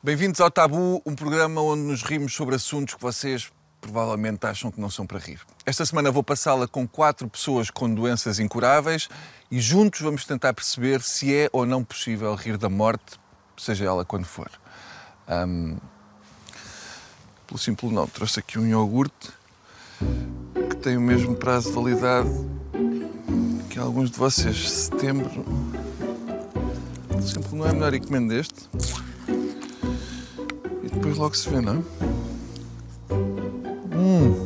Bem-vindos ao Tabu, um programa onde nos rimos sobre assuntos que vocês provavelmente acham que não são para rir. Esta semana vou passá-la com quatro pessoas com doenças incuráveis e juntos vamos tentar perceber se é ou não possível rir da morte, seja ela quando for. Um, pelo simples não, trouxe aqui um iogurte que tem o mesmo prazo de validade que alguns de vocês. Setembro. Pelo simples não é melhor encomenda este. E depois logo se vê, não é? Hum.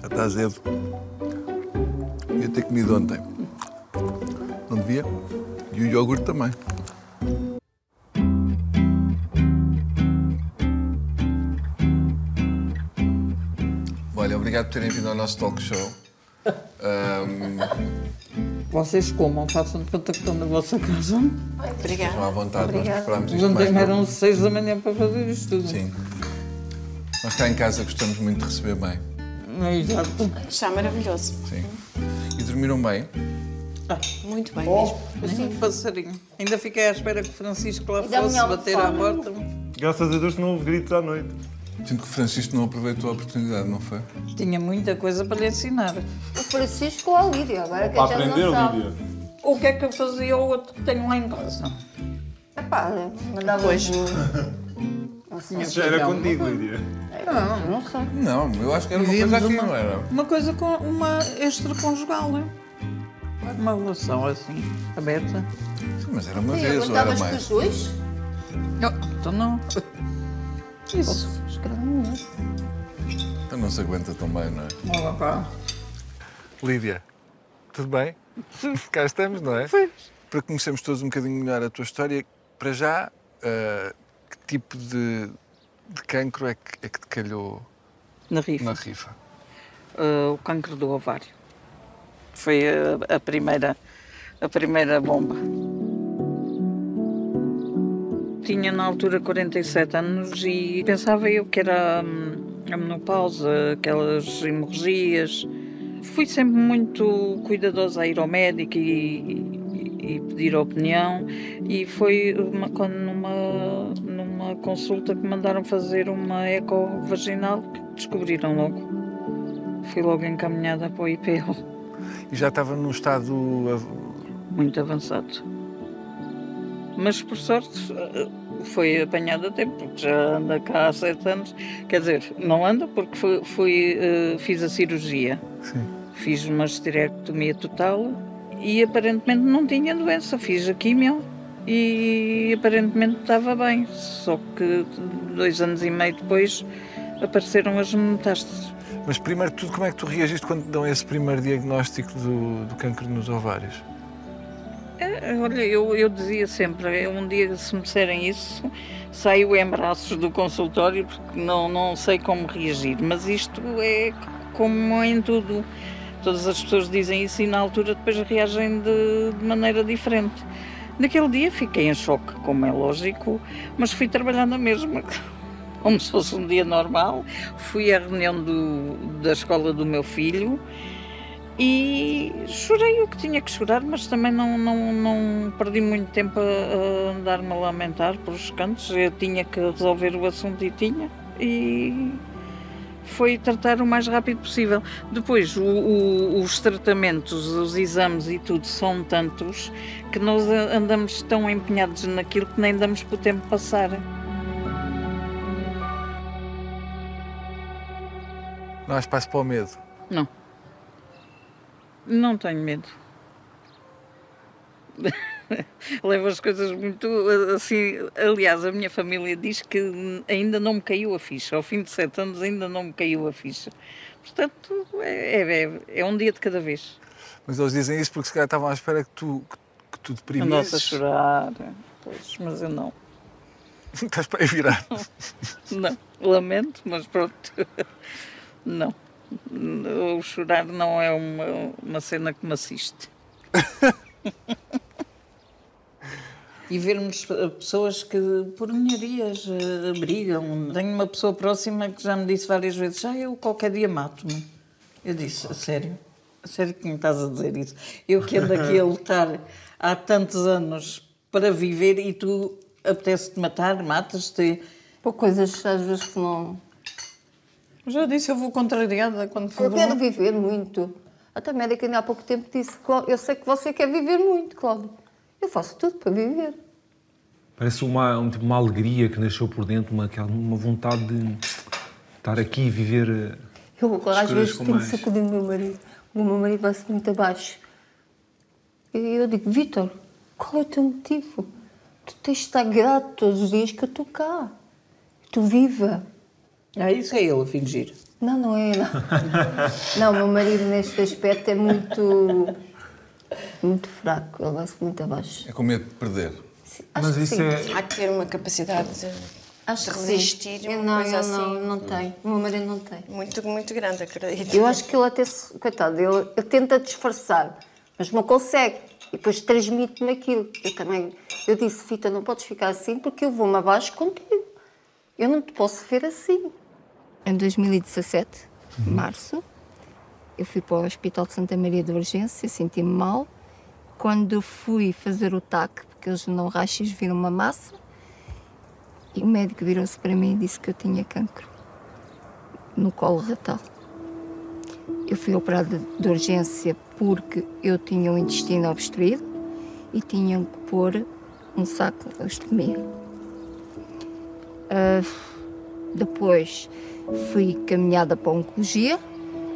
Já está azedo. Devia ter comido ontem. Não devia? E o iogurte também. Olha, obrigado por terem vindo ao nosso talk show. Ahm, Vocês comam, façam de conta que estão na vossa casa. estejam à vontade, nós preparámos isto Ontem mais eram seis da manhã para fazer isto tudo. Sim. Nós cá em casa gostamos muito de receber bem. É exato. Está maravilhoso. Sim. E dormiram bem? Muito bem mesmo. Assim, um passarinho. Ainda fiquei à espera que o Francisco lá fosse bater à porta. Graças a Deus não houve gritos à noite. Sinto que o Francisco não aproveitou a oportunidade, não foi? Tinha muita coisa para lhe ensinar. O Francisco ou a Lídia, agora que a gente aprender, não sabe. Lídia. O que é que eu fazia o outro que tenho lá em casa? Epá, mandava Pois. Isso já era contigo, Lídia. Não sei. Não, eu acho que era uma coisa aqui, uma- não era? Uma coisa com uma extraconjugal, não é? Uma relação assim, aberta. Sim, mas era uma E vez ou era aguentavas com os mais? dois? Não, então não. Isso. Então não se aguenta tão bem, não é? Olha pá. Lídia, tudo bem? Cá estamos, não é? Pois. Para conhecermos todos um bocadinho melhor a tua história, para já, ah, que tipo de, de cancro é que, é que te calhou Na rifa. na rifa? Uh, o cancro do ovário. Foi a, a primeira, a primeira bomba. Tinha na altura 47 anos e pensava eu que era hum, a menopausa, aquelas hemorragias. Fui sempre muito cuidadosa a ir ao médico e, e- e pedir opinião e foi uma, quando numa, numa consulta que mandaram fazer uma eco vaginal que descobriram logo. Fui logo encaminhada para o IPO, E já estava num estado. muito avançado. Mas por sorte foi apanhada a tempo, porque já anda cá há sete anos. Quer dizer, não anda porque fui, fui, eh, fiz a cirurgia. Sim. Fiz uma esterectomia total e aparentemente não tinha doença. Fiz a quimio e aparentemente estava bem. Só que dois anos e meio depois apareceram as metástases. Mas primeiro de tudo, como é que tu reagiste quando dão esse primeiro diagnóstico do, do cancro nos ovários? É, Olha, eu, eu dizia sempre, é, um dia se me disserem isso, saio em braços do consultório porque não, não sei como reagir. Mas isto é como em tudo. Todas as pessoas dizem isso e na altura depois reagem de, de maneira diferente. Naquele dia fiquei em choque, como é lógico, mas fui trabalhar na mesma. Como se fosse um dia normal. Fui à reunião do, da escola do meu filho e chorei o que tinha que chorar, mas também não, não, não perdi muito tempo a, andar-me a lamentar pelos cantos. Eu tinha que resolver o assunto e tinha. E foi tratar o mais rápido possível. Depois, o- o- os tratamentos, os exames e tudo são tantos que nós andamos tão empenhados naquilo que nem damos para o tempo passar. Não há espaço para o medo. Não. Não tenho medo. Levo as coisas muito assim. Aliás, a minha família diz que ainda não me caiu a ficha. Ao fim de sete anos ainda não me caiu a ficha. Portanto, é, é, é um dia de cada vez. Mas eles dizem isso porque se calhar estavam à espera que tu, que, que tu Andasse a deprimisses. chorar. Pois, mas eu não. Estás para aí virar. Não. Lamento, mas pronto. Não. O chorar não é uma, uma cena que me assiste. E vermos pessoas que por melhorias eh, brigam. Tenho uma pessoa próxima que já me disse várias vezes: Já eu qualquer dia mato-me. Eu disse: A sério? A sério que me estás a dizer isso? Eu que ando aqui a lutar há tantos anos para viver e tu apetece-te matar, matas-te. Por coisas às vezes que não. Já disse, eu vou contrariada quando for Eu quero bom. viver muito. Até a médica ainda há pouco tempo disse: "Cló- Eu sei que você quer viver muito, Cláudio. Eu faço tudo para viver. Parece uma, um, tipo, uma alegria que nasceu por dentro, uma, aquela- uma vontade de estar aqui e viver. eh, Eu às vezes tenho que mais. sacudir o meu marido. O meu marido vai-se muito abaixo. E eu digo: Vítor, qual é o teu motivo? Tu tens de estar grato todos os dias que eu estou cá. Tu viva. Ah, isso é ele a fingir. Não, não é. Não, não meu marido neste aspecto é muito. muito fraco. Ele vai-se muito abaixo. É com medo de perder. Sim, acho Mas que isso sim. é. Há que ter uma capacidade de, Acho de resistir Eu não, coisa eu assim. não, não tenho. O meu marido não tem. Muito, muito grande, acredito. Eu acho que ele até, se- coitado, ele, ele tenta disfarçar, mas não consegue. E depois transmite-me aquilo. Eu também, eu disse, Fita, não podes ficar assim porque eu vou-me abaixo contigo. Eu não te posso ver assim. Em 2017, março, eu fui para o Hospital de Santa Maria de Urgência, senti-me mal. Quando fui fazer o TAC, porque eles no raio-x viram uma massa, e o médico virou-se para mim e disse que eu tinha cancro no colo retal. Eu fui operada de urgência porque eu tinha o intestino obstruído e tinham que pôr um saco de ostomia. Ah, depois fui caminhada para a oncologia.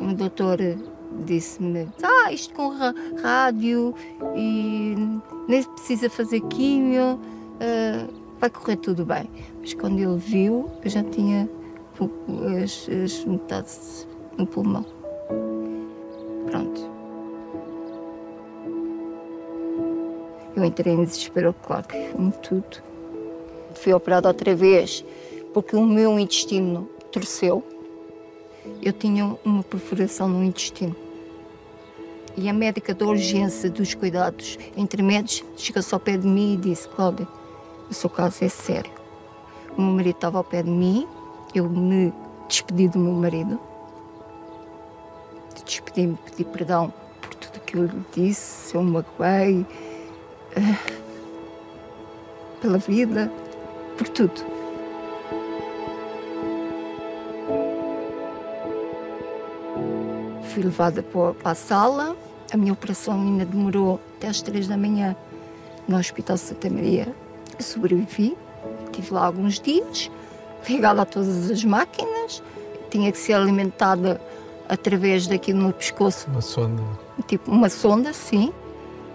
O doutor disse-me: Ah, isto com rádio e nem precisa fazer químio, ah, vai correr tudo bem. Mas quando ele viu, eu já tinha as, as metades no pulmão. Pronto. Eu entrei em desespero, claro, como tudo. Fui operada outra vez porque o meu intestino torceu. Eu tinha uma perfuração no intestino. E a médica da urgência dos cuidados intermédios chegou-se ao pé de mim e disse: Cláudia, o seu caso é sério. O meu marido estava ao pé de mim, eu me despedi do meu marido. Despedi-me, pedi perdão por tudo que eu lhe disse, se eu me magoei, eh, pela vida, por tudo. Fui levada para a sala, a minha operação ainda demorou até às três da manhã no Hospital Santa Maria. Eu sobrevivi, estive lá alguns dias, ligada a todas as máquinas, tinha que ser alimentada através daquilo no pescoço, Uma sonda. tipo uma sonda, sim.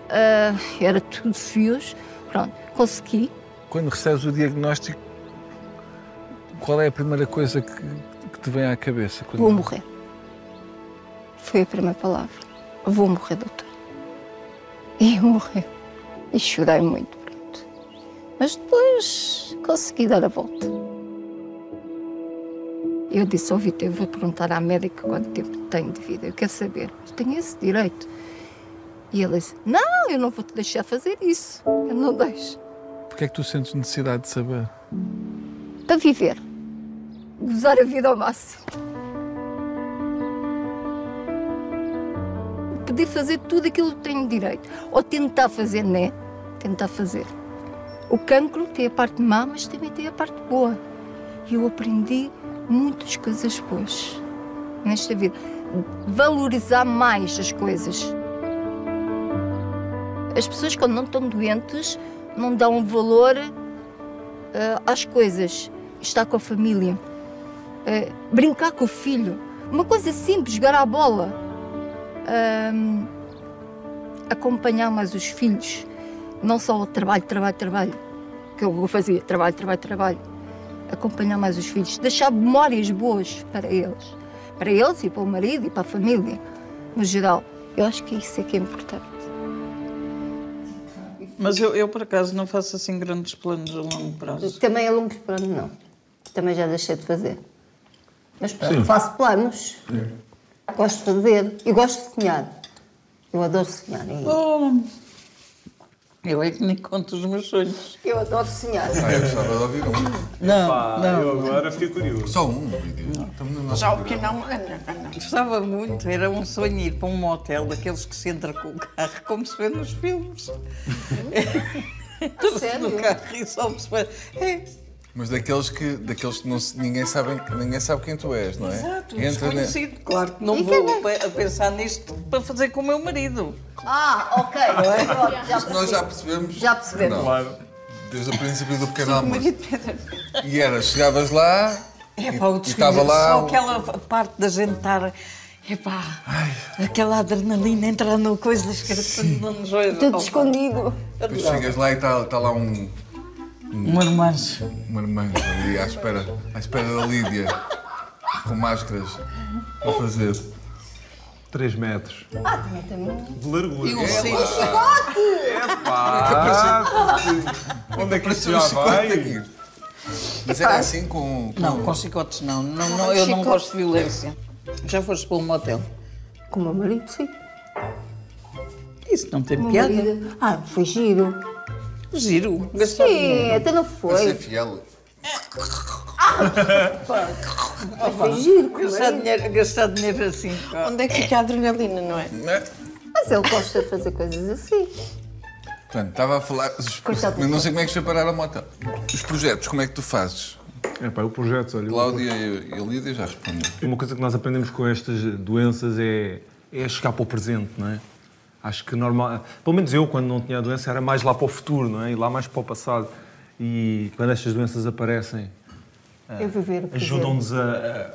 Ah, era tudo fios. Pronto, consegui. Quando recebes o diagnóstico, qual é a primeira coisa que, que te vem à cabeça? Quando... Vou morrer. Foi a primeira palavra. Vou morrer, doutor. E eu morri. E chorei muito, pronto. Mas depois consegui dar a volta. Eu disse ao Vitor, eu vou perguntar à médica quanto tempo tenho de vida. Eu quero saber. Eu tenho esse direito. E ele disse, não, eu não vou te deixar fazer isso. Eu não deixo. Porquê é que tu sentes necessidade de saber? Para viver. Gozar a vida ao máximo. Poder fazer tudo aquilo que tenho direito. Ou tentar fazer, né? Tentar fazer. O cancro tem a parte má, mas também tem a parte boa. E eu aprendi muitas coisas boas nesta vida. Valorizar mais as coisas. As pessoas, quando não estão doentes, não dão valor eh, às coisas. Estar com a família. Eh, brincar com o filho. Uma coisa simples, jogar à bola. Ahm, acompanhar mais os filhos. Não só o trabalho, trabalho, trabalho. Que eu fazia, trabalho, trabalho, trabalho. Acompanhar mais os filhos. Deixar memórias boas para eles. Para eles e para o marido e para a família. No geral. Eu acho que isso é que é importante. Mas eu, eu, por acaso, não faço assim grandes planos a longo prazo. Também a longo prazo, não. Também já deixei de fazer. Mas pronto, faço planos. Gosto de fazer. E gosto de sonhar. Eu adoro sonhar. E Oh, eu é que nem conto os meus sonhos. Eu adoro sonhar. Ah, eu gostava de ouvir um. Não, Pá, não. eu agora fiquei curioso. Só um vídeo. Estamos no nosso Já o ah, não, não. Gostava muito, era um sonho ir para um motel daqueles que se entra com o carro, como se vê nos filmes. Sério? no carro e só perceber. É, Mas daqueles que, daqueles que não se- ninguém, sabe, ninguém sabe quem tu és, não é? exato, Entra ne- desconhecido. Claro que não vou pe- a pensar nisto para fazer com o meu marido. Ah, ok. Pronto, já nós já percebi. percebemos. Já percebemos. Não, Claro. desde o princípio do pequeno almoço. marido Pedro. E era, chegavas lá É pá, o e estava lá. Só o- aquela parte da gente estar. Epá, aquela adrenalina entrar no coisa das caras não nos olha. Tudo escondido. Depois chegas lá e está está lá um, Um armanjo. um irmão ali à espera, à espera da Lídia, com máscaras a fazer. 3 metros. Ah, também também. De largura. E um cinto. Ah, onde é que isto já vai? Mas era assim com. com- Não, com chicotes não. não, não eu não chicote. gosto de violência. Já foste para um motel? Com o meu marido, sim. Isso não tem piada. Ah, foi giro. Giro. Gastar Sim, dinheiro. até não Para ser foi. fiel. Foi giro. Gastar marido. dinheiro, gastar dinheiro assim. pá. Onde é que fica a adrenalina, não é? Não é? Mas ele gosta de fazer coisas assim. Portanto, estava a falar. os- Coitado do não sei como é que se foi parar a moto. Os projetos, como é que tu fazes? É pá, o projeto, olha. Cláudia e a Lídia já responderam. Uma coisa que nós aprendemos com estas doenças é, é chegar para o presente, não é? Acho que normal. Pelo menos eu, quando não tinha a doença, era mais lá para o futuro, não é? E lá mais para o passado. E quando estas doenças aparecem, presente. ajudam-nos a,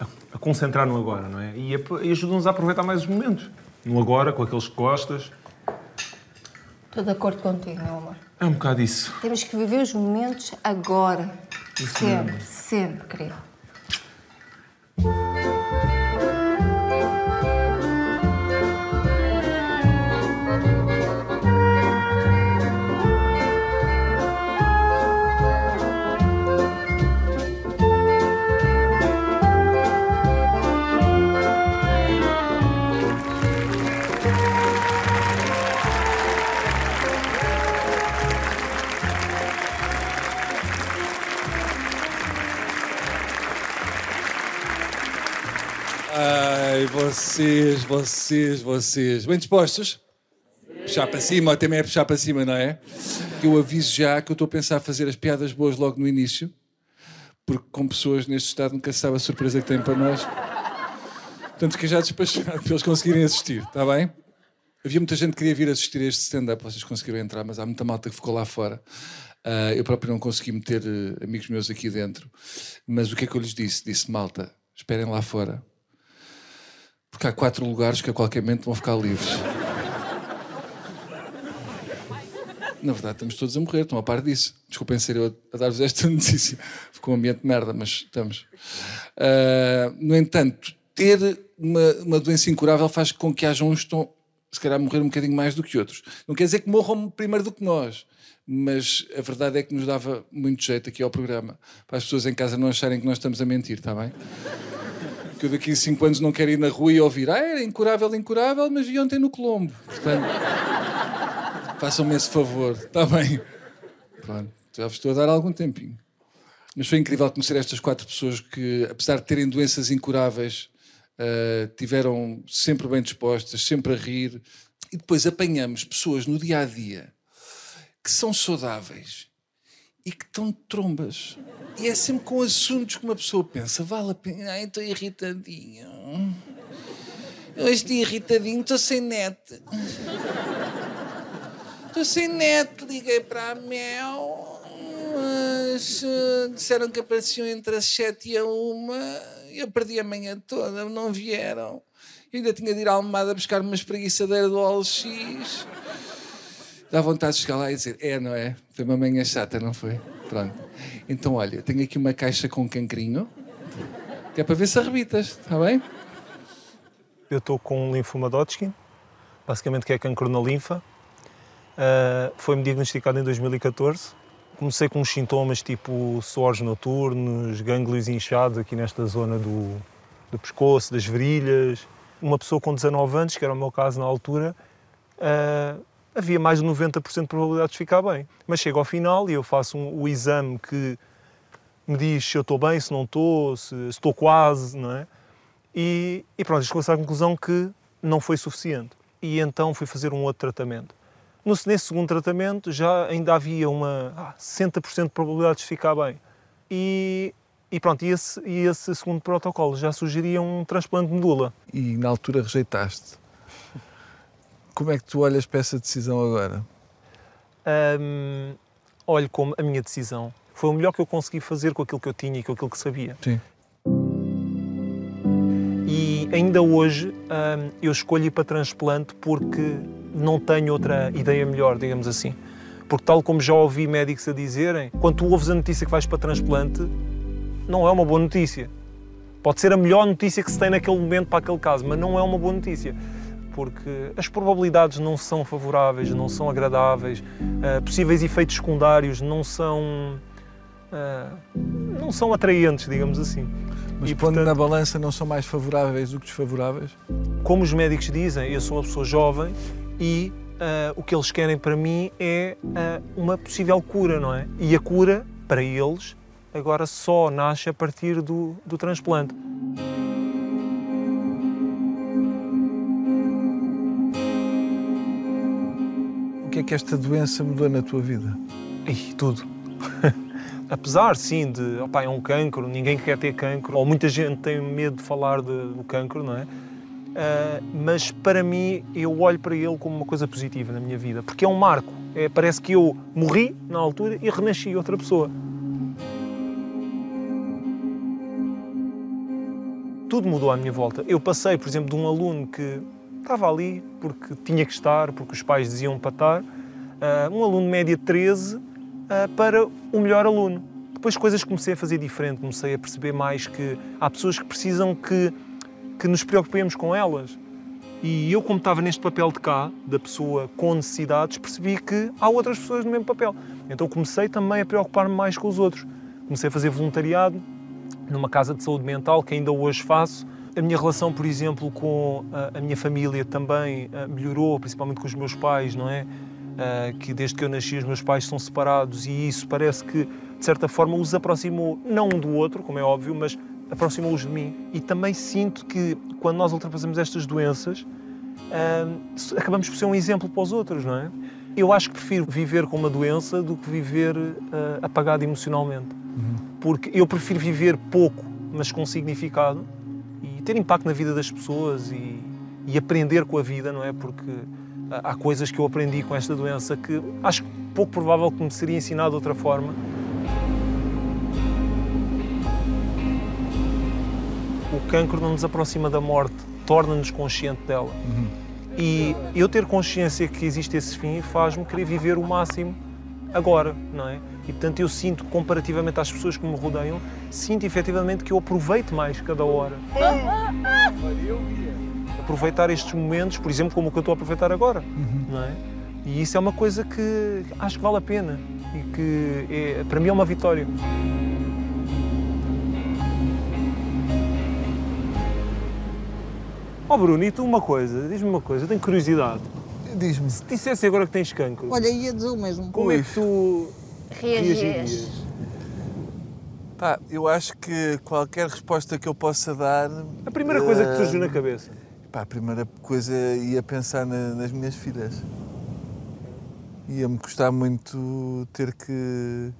a- a concentrar no agora, não é? E, e ajudam-nos a aproveitar mais os momentos. No agora, com aqueles que gostas. Estou de acordo contigo, meu amor. É um bocado isso. Temos que viver os momentos agora. Sempre, sempre, querido. Vocês, vocês, vocês. Bem dispostos? Puxar para cima, ou também é puxar para cima, não é? Eu aviso já que eu estou a pensar fazer as piadas boas logo no início, porque com pessoas neste estado nunca se sabe a surpresa que tem para nós. Portanto, fiquei já despachado para eles conseguirem assistir, está bem? Havia muita gente que queria vir assistir a este stand-up, vocês conseguiram entrar, mas há muita malta que ficou lá fora. Ah, eu próprio não consegui meter eh, amigos meus aqui dentro. Mas o que é que eu lhes disse? Disse, malta, esperem lá fora. Porque há quatro lugares que a qualquer momento vão ficar livres. Na verdade, estamos todos a morrer, estão a par disso. Desculpem ser eu a, dar-vos esta notícia. Ficou um ambiente de merda, mas estamos. Ah, no entanto, ter uma, uma doença incurável faz com que haja uns que estão, se calhar, a morrer um bocadinho mais do que outros. Não quer dizer que morram primeiro do que nós, mas a verdade é que nos dava muito jeito aqui ao programa, para as pessoas em casa não acharem que nós estamos a mentir, está bem? Que eu daqui a 5 anos não quero ir na rua e ouvir ah, era incurável, incurável, mas vi ontem no Colombo. Portanto, façam-me esse favor, está bem? Pronto, já vos estou a dar algum tempinho. Mas foi incrível conhecer estas quatro pessoas que, apesar de terem doenças incuráveis, ah, tiveram sempre bem dispostas, sempre a rir. E depois apanhamos pessoas no dia a dia que são saudáveis e que estão de trombas. E é sempre com assuntos que uma pessoa pensa, vale a pena, ai, estou irritadinho. Hoje estou irritadinho, estou sem net. Estou sem net, liguei para a Mel, mas eh, disseram que apareciam entre as 7 e a 1 e eu perdi a manhã toda, não vieram. Eu ainda tinha de ir à Almada buscar uma espreguiçadeira do OLX. Dá vontade de chegar lá e dizer: É, não é? Foi uma manhã chata, não foi? Pronto. Então, olha, tenho aqui uma caixa com cancrinho, que é para ver se arrebitas, está bem? Eu estou com um linfoma Hodgkin, basicamente que é cancro na linfa. Uh, Foi-me diagnosticado em 2014. Comecei com uns sintomas tipo suores noturnos, gânglios inchados aqui nesta zona do, do pescoço, das virilhas. Uma pessoa com 19 anos, que era o meu caso na altura, uh, havia mais de 90% de probabilidade de ficar bem. Mas chego ao final e eu faço um- o exame que me diz se eu estou bem, se não estou, se, estou quase, não é? E, e pronto, chegou-se à conclusão que não foi suficiente. E então fui fazer um outro tratamento. No, nesse segundo tratamento já ainda havia uma ah, 60% de probabilidade de ficar bem. E, e pronto, e esse, e esse segundo protocolo já sugeria um transplante de medula. E na altura rejeitaste. Como é que tu olhas para essa decisão agora? Hum, olho como a minha decisão. Foi o melhor que eu consegui fazer com aquilo que eu tinha e com aquilo que sabia. Sim. E ainda hoje hum, eu escolho ir para transplante porque não tenho outra ideia melhor, digamos assim. Porque, tal como já ouvi médicos a dizerem, quando tu ouves a notícia que vais para transplante, não é uma boa notícia. Pode ser a melhor notícia que se tem naquele momento para aquele caso, mas não é uma boa notícia. Porque as probabilidades não são favoráveis, não são agradáveis, uh, possíveis efeitos secundários não são. Uh, não são atraentes, digamos assim. Mas e, pondo portanto, na balança não são mais favoráveis do que desfavoráveis? Como os médicos dizem, eu sou uma pessoa jovem e uh, o que eles querem para mim é uma possível cura, não é? E a cura, para eles, agora só nasce a partir do, do transplante. Que é que esta doença mudou na tua vida? Ih, tudo. Apesar, sim, de opa, é um cancro, ninguém quer ter cancro, ou muita gente tem medo de falar de, do cancro, não é? Uh, mas para mim eu olho para ele como uma coisa positiva na minha vida, porque é um marco. É, parece que eu morri na altura e renasci outra pessoa. Tudo mudou à minha volta. Eu passei, por exemplo, de um aluno que estava ali porque tinha que estar, porque os pais diziam para estar, uh, um aluno média 13, uh, para o melhor aluno. Depois coisas comecei a fazer diferente, comecei a perceber mais que há pessoas que precisam que que nos preocupemos com elas. E eu, como estava neste papel de cá, da pessoa com necessidades, percebi que há outras pessoas no mesmo papel. Então comecei também a preocupar-me mais com os outros. Comecei a fazer voluntariado numa casa de saúde mental, que ainda hoje faço. A minha relação, por exemplo, com a, minha família também melhorou, principalmente com os meus pais, não é? Que desde que eu nasci os meus pais são separados e isso parece que, de certa forma, os aproximou, não um do outro, como é óbvio, mas aproximou-os de mim. E também sinto que quando nós ultrapassamos estas doenças, uh, acabamos por ser um exemplo para os outros, não é? Eu acho que prefiro viver com uma doença do que viver uh, apagado emocionalmente. Uhum. Porque eu prefiro viver pouco, mas com significado ter impacto na vida das pessoas e, e aprender com a vida, não é? Porque há coisas que eu aprendi com esta doença que acho pouco provável que me seria ensinado de outra forma o cancro não nos aproxima da morte, torna-nos consciente dela. Uhum. E eu ter consciência que existe esse fim faz-me querer viver o máximo agora, não é? E portanto eu sinto, comparativamente às pessoas que me rodeiam, sinto efetivamente que eu aproveito mais cada hora. Aproveitar estes momentos, por exemplo, como o que eu estou a aproveitar agora, uhum. não é? E isso é uma coisa que acho que vale a pena e que é, para mim é uma vitória. Oh Bruno, e tu uma coisa, diz-me uma coisa, eu tenho curiosidade. Diz-me. Se dissesse agora que tens cancro. Olha, ia dizer o mesmo. Como é que tu reagirias? Pá, eu acho que qualquer resposta que eu possa dar. A primeira coisa que te surgiu na cabeça? Pá, a primeira coisa ia pensar na, nas minhas filhas. Ia-me custar muito ter que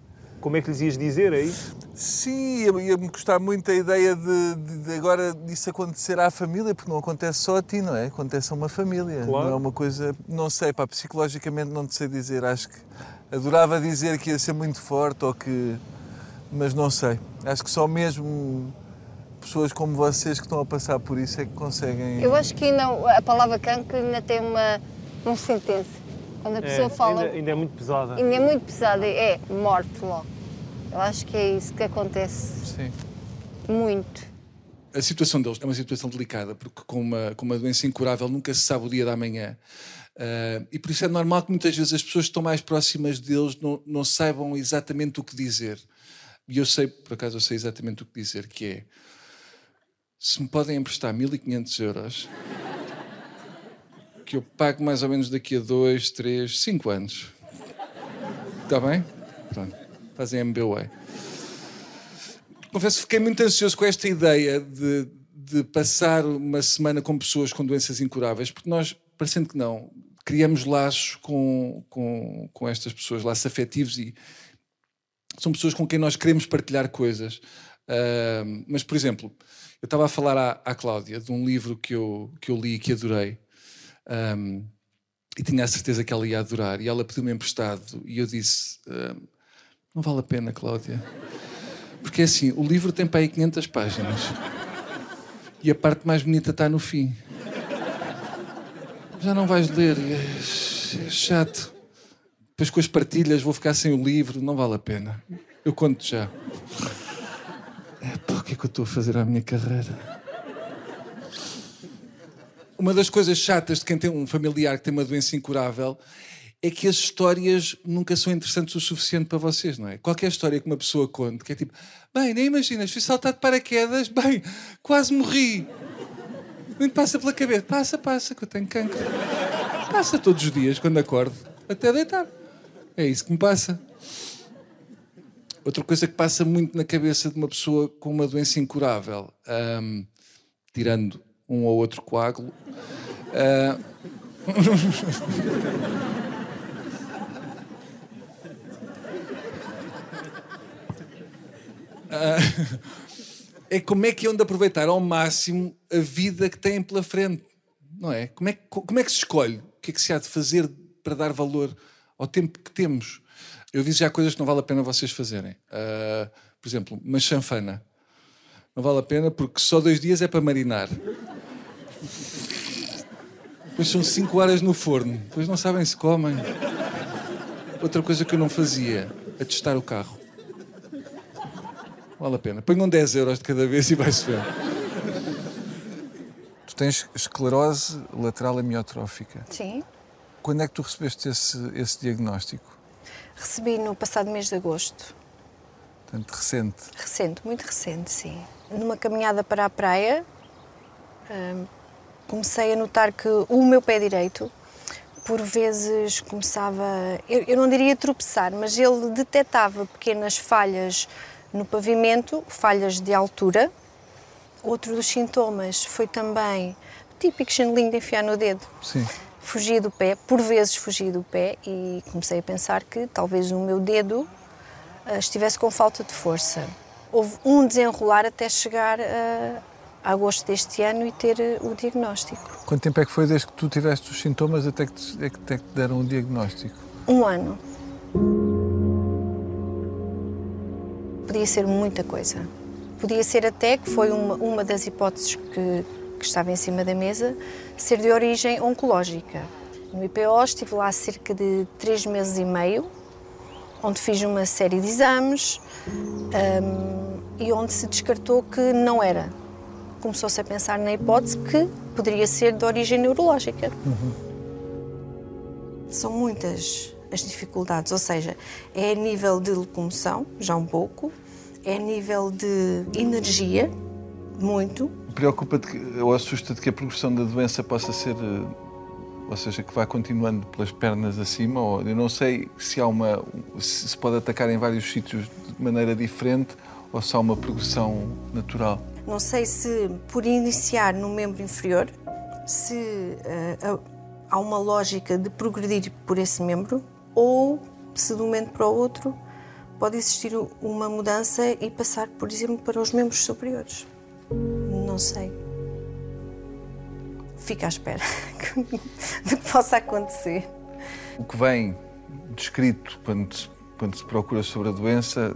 como é que lhes ias dizer aí? Sim, ia-me custar muito a ideia de, de, de, agora disso acontecer à família, porque não acontece só a ti, não é? Acontece a uma família. Claro. Não é uma coisa. Não sei, pá, psicologicamente não te sei dizer. Acho que adorava dizer que ia ser muito forte ou que. Mas não sei. Acho que só mesmo pessoas como vocês que estão a passar por isso é que conseguem. Eu acho que ainda, a palavra cancro ainda tem uma, uma sentença. Quando a pessoa é, fala. Ainda, ainda, é muito pesada. Ainda é muito pesada, é morte logo. Eu acho que é isso que acontece. Sim. Muito. A situação deles é uma situação delicada, porque com uma, com uma doença incurável nunca se sabe o dia da manhã. Uh, e por isso é normal que muitas vezes as pessoas que estão mais próximas deles não, não saibam exatamente o que dizer. E eu sei, por acaso, eu sei exatamente o que dizer, que é se me podem emprestar 1500 euros que eu pago mais ou menos daqui a dois, três, cinco anos. Está bem? Pronto. Fazem MBA. Confesso que fiquei muito ansioso com esta ideia de, de passar uma semana com pessoas com doenças incuráveis, porque nós, parecendo que não, criamos laços com, com, com estas pessoas, laços afetivos e são pessoas com quem nós queremos partilhar coisas. Uh, mas, por exemplo, eu estava a falar à, à Cláudia de um livro que eu, que eu li e que adorei. Um, e tinha a certeza que ela ia adorar. E ela pediu-me emprestado. E eu disse: Não vale a pena, Cláudia. Porque assim, o livro tem para aí 500 páginas. E a parte mais bonita está no fim. Já não vais ler. É chato. Depois com as partilhas vou ficar sem o livro. Não vale a pena. Eu conto já. É, pá, o que é que eu estou a fazer à minha carreira? Uma das coisas chatas de quem tem um familiar que tem uma doença incurável é que as histórias nunca são interessantes o suficiente para vocês, não é? Qualquer história que uma pessoa conte, que é tipo, bem, nem imaginas, fui saltar de paraquedas, bem, quase morri. Nem passa pela cabeça, passa, passa, que eu tenho cancro. Passa todos os dias quando acordo, até deitar. É isso que me passa. Outra coisa que passa muito na cabeça de uma pessoa com uma doença incurável, um, tirando um ou outro coágulo. Uh... é como é que é onde aproveitar ao máximo a vida que têm pela frente, não é? Como é, que, como é que se escolhe? O que é que se há de fazer para dar valor ao tempo que temos? Eu vi já coisas que não vale a pena vocês fazerem. Uh, por exemplo, uma chanfana. Não vale a pena porque só dois dias é para marinar. Depois são 5 horas no forno. Depois não sabem se comem. Outra coisa que eu não fazia, a testar o carro. Vale a pena. Ponham 10 euros de cada vez e vai-se ver. Tu tens esclerose lateral amiotrófica. Sim. Quando é que tu recebeste esse, esse diagnóstico? Recebi no passado mês de agosto. Portanto, recente. Recente, muito recente, sim. Numa caminhada para a praia, hum, comecei a notar que o meu pé direito, por vezes, começava. Eu, eu não diria tropeçar, mas ele detectava pequenas falhas no pavimento, falhas de altura. Outro dos sintomas foi também típico chinelinho de enfiar no dedo. Sim. Fugia do pé, por vezes fugia do pé e comecei a pensar que talvez o meu dedo uh, estivesse com falta de força. Houve um desenrolar até chegar a, a agosto deste ano e ter eh, o diagnóstico. Quanto tempo é que foi desde que tu tiveste os sintomas até que te, até que te deram o diagnóstico? Um ano. Podia ser muita coisa. Podia ser até, que foi uma, uma das hipóteses que, que estava em cima da mesa, ser de origem oncológica. No IPO estive lá cerca de três meses e meio, onde fiz uma série de exames um, e onde se descartou que não era começou-se a pensar na hipótese que poderia ser de origem neurológica. Uhum. São muitas as dificuldades, ou seja, é a nível de locomoção, já um pouco, é a nível de energia, muito. Preocupa-te ou assusta-te que a progressão da doença possa ser, eh, ou seja, que vá continuando pelas pernas acima? Ou eu não sei se há uma, se se pode atacar em vários sítios de maneira diferente ou se há uma progressão natural. Não sei se por iniciar no membro inferior, se uh, há uma lógica de progredir por esse membro ou se de um momento para o outro pode existir uma mudança e passar, por exemplo, para os membros superiores. Não sei. Fica à espera do que possa acontecer. O que vem descrito quando se, quando se procura sobre a doença,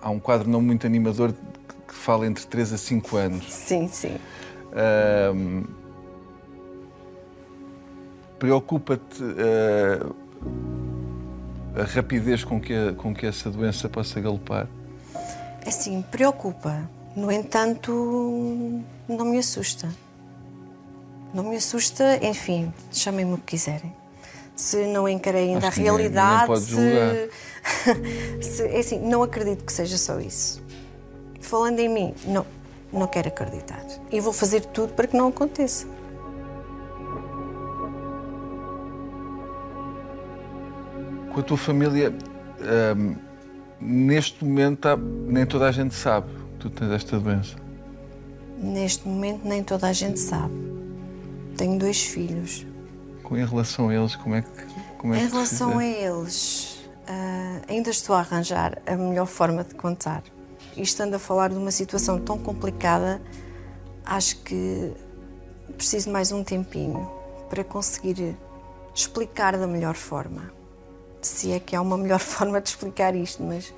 há um quadro não muito animador que fala entre 3 a 5 anos. Sim, sim. Um, Preocupa-te uh, a rapidez com que, a, com que essa doença possa galopar? É sim, preocupa. No entanto, não me assusta. Não me assusta, enfim, chamem-me o que quiserem. Se não encarei ainda a realidade, ninguém, ninguém se, se, é assim, não acredito que seja só isso falando em mim, não, não quero acreditar. E vou fazer tudo para que não aconteça. Com a tua família, hum, neste momento, nem toda a gente sabe que tu tens esta doença. Neste momento, nem toda a gente sabe. Tenho dois filhos. em relação a eles, como é que. Como é Em que relação a eles, ah, ainda estou a arranjar a melhor forma de contar. E estando a falar de uma situação tão complicada, acho que preciso mais um tempinho para conseguir explicar da melhor forma. Se é que há uma melhor forma de explicar isto, mas,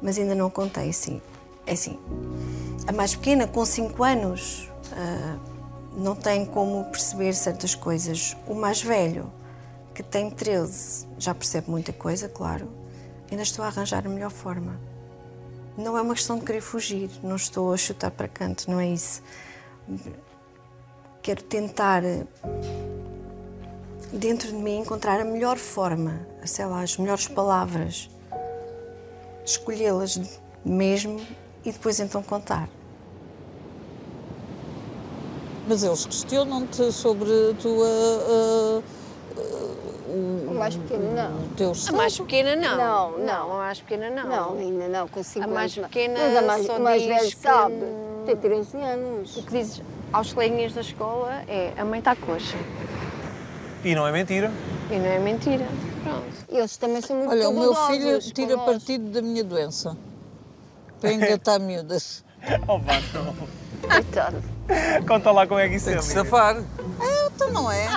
mas ainda não contei assim. É assim, a mais pequena, com 5 anos, ah, não tem como perceber certas coisas. O mais velho, que tem 13, já percebe muita coisa, claro. Ainda estou a arranjar a melhor forma. Não é uma questão de querer fugir, não estou a chutar para canto, não é isso. Quero tentar, dentro de mim, encontrar a melhor forma, sei lá, as melhores palavras, escolhê-las mesmo e depois então contar. Mas eles questionam-te sobre a tua. ah, O mais pequeno, não. o teu A mais pequena não. Não, não, a mais pequena não. Não, ainda não, com 5 A mais pequena Mas a mais, só mais diz velho que- sabe. Tem 13 anos. O que dizes aos coleguinhas da escola é a mãe está coxa. E não é mentira. E não é mentira. Pronto. Eles também são muito Olha, o meu filho tira partido da minha doença. Para engatar miúdas. Oh, vá, não. Coitado. Conta lá como é que isso Tem é. que safar. Então não é?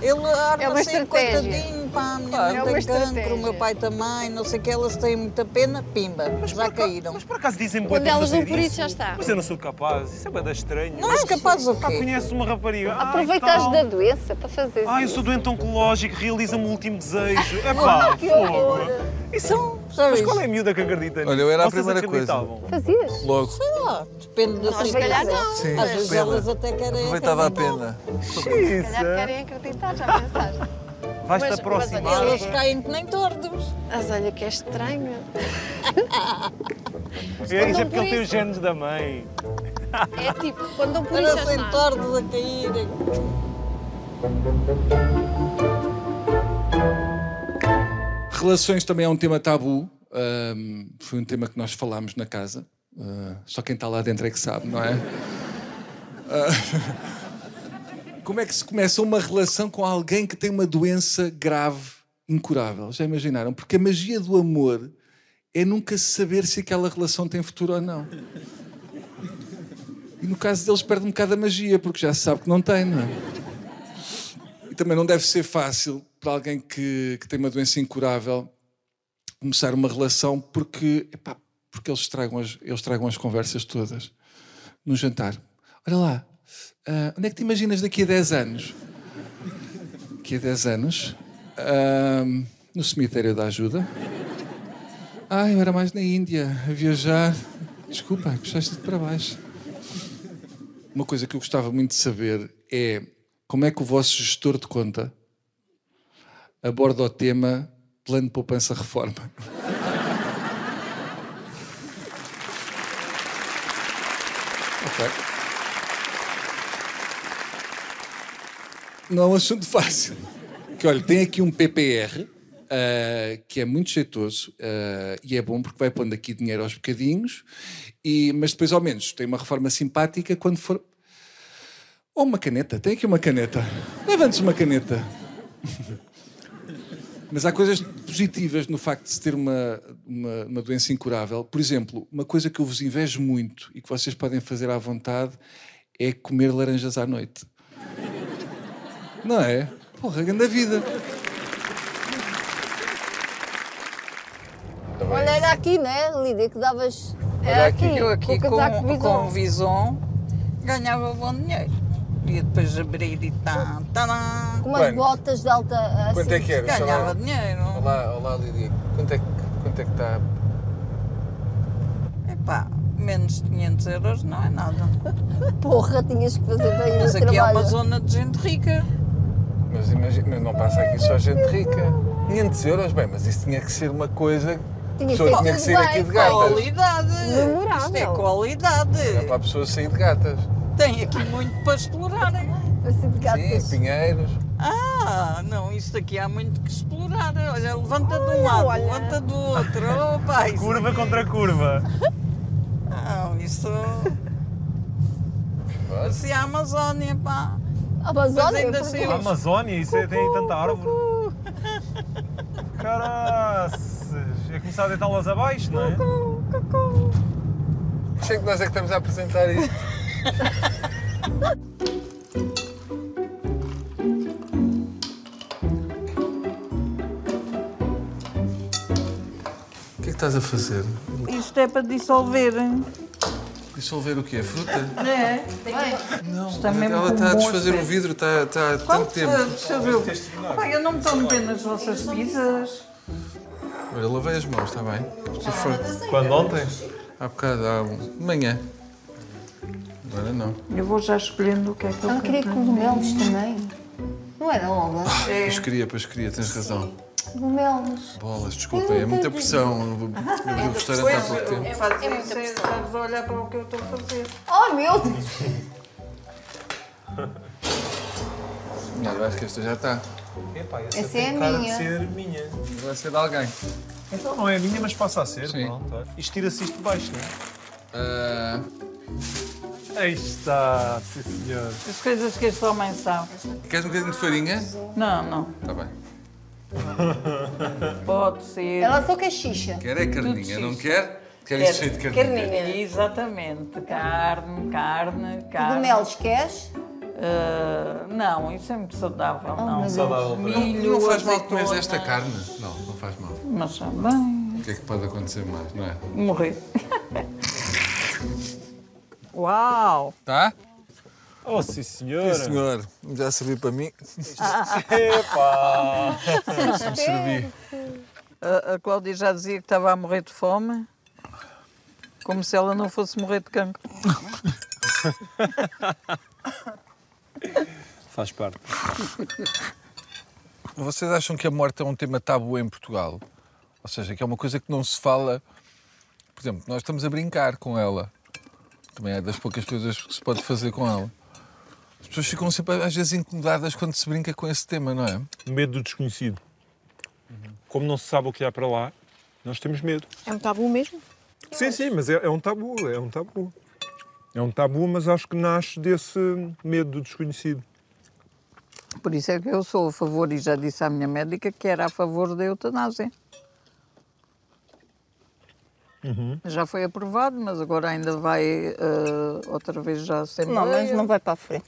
Ele É uma arma assim, coitadinho, pá, a minha mãe É uma tem cancro, o meu pai também, não sei o que, elas têm muita pena, pimba, já caíram. Mas por acaso dizem Quando para elas fazer dão por isso, já está. Mas eu não sou capaz. Isso é bada estranho. Não és capaz o Pá, quê? conheces uma rapariga. Aproveitas da doença para fazer Ah, eu isso. sou doente oncológico, realiza-me o último desejo. É pá, que fogo. Isso Então, já Mas viste? qual é a miúda que acredita nisso? Olha, eu era a Vocês primeira coisa. acreditavam? Fazias? Logo. Ah, depende da Nós, se calhar, não. Sim, Às vezes pena. elas até querem. Aproveitava a acreditar. pena. Se calhar querem acreditar, já pensaste. Vais-te Mas- mas aproximar. olha, Elas caem que nem tordos. Mas olha que é estranho. É, isso é Não, porque por ele tem os genes da mãe. É tipo, quando isso, já Parecem está. tordos a caírem. Relações também é um tema tabu. Ahm, foi um tema que nós falámos na casa. Ah, só quem está lá dentro é que sabe, não é? Ah, como é que se começa uma relação com alguém que tem uma doença grave, incurável? Já imaginaram? Porque a magia do amor é nunca saber se aquela relação tem futuro ou não. E no caso deles perde um bocado a magia, porque já se sabe que não tem, não é? E também não deve ser fácil para alguém que, que tem uma doença incurável começar uma relação porque, epá, porque eles, tragam as, eles tragam as conversas todas no jantar. Olha lá, ah, onde é que te imaginas daqui a 10 anos? Daqui a 10 anos? ah, no cemitério da ajuda. Ah, eu era mais na Índia, a viajar. Desculpa, puxaste para baixo. Uma coisa que eu gostava muito de saber é como é que o vosso gestor de conta aborda o tema plano de poupança reforma. Ok. Não é um assunto fácil. Que olha, tem aqui um PPR ah, que é muito jeitoso ah, e é bom porque vai pondo aqui dinheiro aos bocadinhos, e, mas depois ao menos tem uma reforma simpática quando for. Ou uma caneta, tem aqui uma caneta. Levante-se uma caneta. Mas há coisas positivas no facto de se ter uma, uma, uma doença incurável. Por exemplo, uma coisa que eu vos invejo muito e que vocês podem fazer à vontade é comer laranjas à noite. Não é? Porra, grande vida. Olha, era aqui, né, Lídia, que davas. Era aqui, eu com aqui o com, com, visão. o Vison ganhava bom dinheiro. E depois abrir e tá, tá, Com umas Quanto? botas de alta. Assim. Quanto é que era? ganhava dinheiro. Olá, olá Lídia. Quanto é que, quanto é que está? Epá, menos de 500 euros não é nada. Porra, tinhas que fazer bem Mas o aqui é trabalho. uma zona de gente rica. Mas imagina, mas não passa aqui só gente rica. 500 euros, bem, mas isso tinha que ser uma coisa. Tinha que ser tinha que tudo bem, aqui de gatas. Qualidade. Memorável. Isto é qualidade. É para a pessoa sair de gatas. Tem aqui muito para explorarem. Assim de gatas. Sim, pinheiros. Ah, não, isto aqui há muito que explorar. Olha, levanta de um lado, olha. levanta do outro. Isso Curva aqui- contra curva. Não, isso. Se a Amazónia, pá. A Amazónia, ainda sei- A Amazónia, isso é, tem aí tanta árvore. Caraças! É começar a deitá-las abaixo, não é? Sei que nós é que estamos a apresentar isto. O que é que estás a fazer? Isto é para dissolver. Dissolver o quê? Fruta? É. Não, Está mesmo ela com está a desfazer o aspecto. vidro, está, está há tanto Quanto tempo. Deixa eu ver. Pai, eu não me tomo pena nas vossas pizzas. Olha, lavei as mãos, está bem? For Quando ontem? há bocado, há um- de manhã. Agora não. Eu vou já escolhendo o que é que eu Não queria cogumelos também. Não era, Olga? Pois queria, pois queria, tens razão. Cogumelos. Bolas, desculpem, é muita pressão. Eu abri o restaurante há pouco tempo. Faz isso, é estás a olhar para o que eu estou a fazer. Oh, meu Deus! Não, eu acho que esta já está. Epá, essa, Essa tem é a cara minha. de ser minha. Vai ser de alguém. Então não é minha, mas passa a ser. Sim. Pronto. Isto tira-se isto de baixo, não é? Ah, Aí está, sim senhor. As coisas que este homem sabe. queres um bocadinho de farinha? Não, não. Está bem. Pode ser. Ela só quer xixa. Quer é carninha, não quer? Quer isto cheio de carninha. Carninha. Exatamente. Carne, carne, carne. Cogumelos queres? Ah, não, isso é muito saudável. não. meu Deus. Saudável para- Milho, Não faz mal comer esta carne? Não, não faz mal. Mas bem. O que é que pode acontecer mais, não é? Morrer. Uau! Tá? Oh, sim senhora. Sim, senhor. Já serviu para mim. Epá! Já me servi. A, a Cláudia já dizia que estava a morrer de fome. Como se ela não fosse morrer de cancro. Faz parte. Vocês acham que a morte é um tema tabu em Portugal? Ou seja, que é uma coisa que não se fala. Por exemplo, nós estamos a brincar com ela. Também é das poucas coisas que se pode fazer com ela. As pessoas ficam sempre, às vezes, incomodadas quando se brinca com esse tema, não é? Medo do desconhecido. Como não se sabe o que há para lá, nós temos medo. É um tabu mesmo? Sim, sim, mas é, é um tabu, é um tabu. É um tabu, mas acho que nasce desse medo do desconhecido. Por isso é que eu sou a favor, e já disse à minha médica que era a favor da eutanásia. Já foi aprovado, mas agora ainda vai eh, outra vez já ser Não, mas não vai para a frente.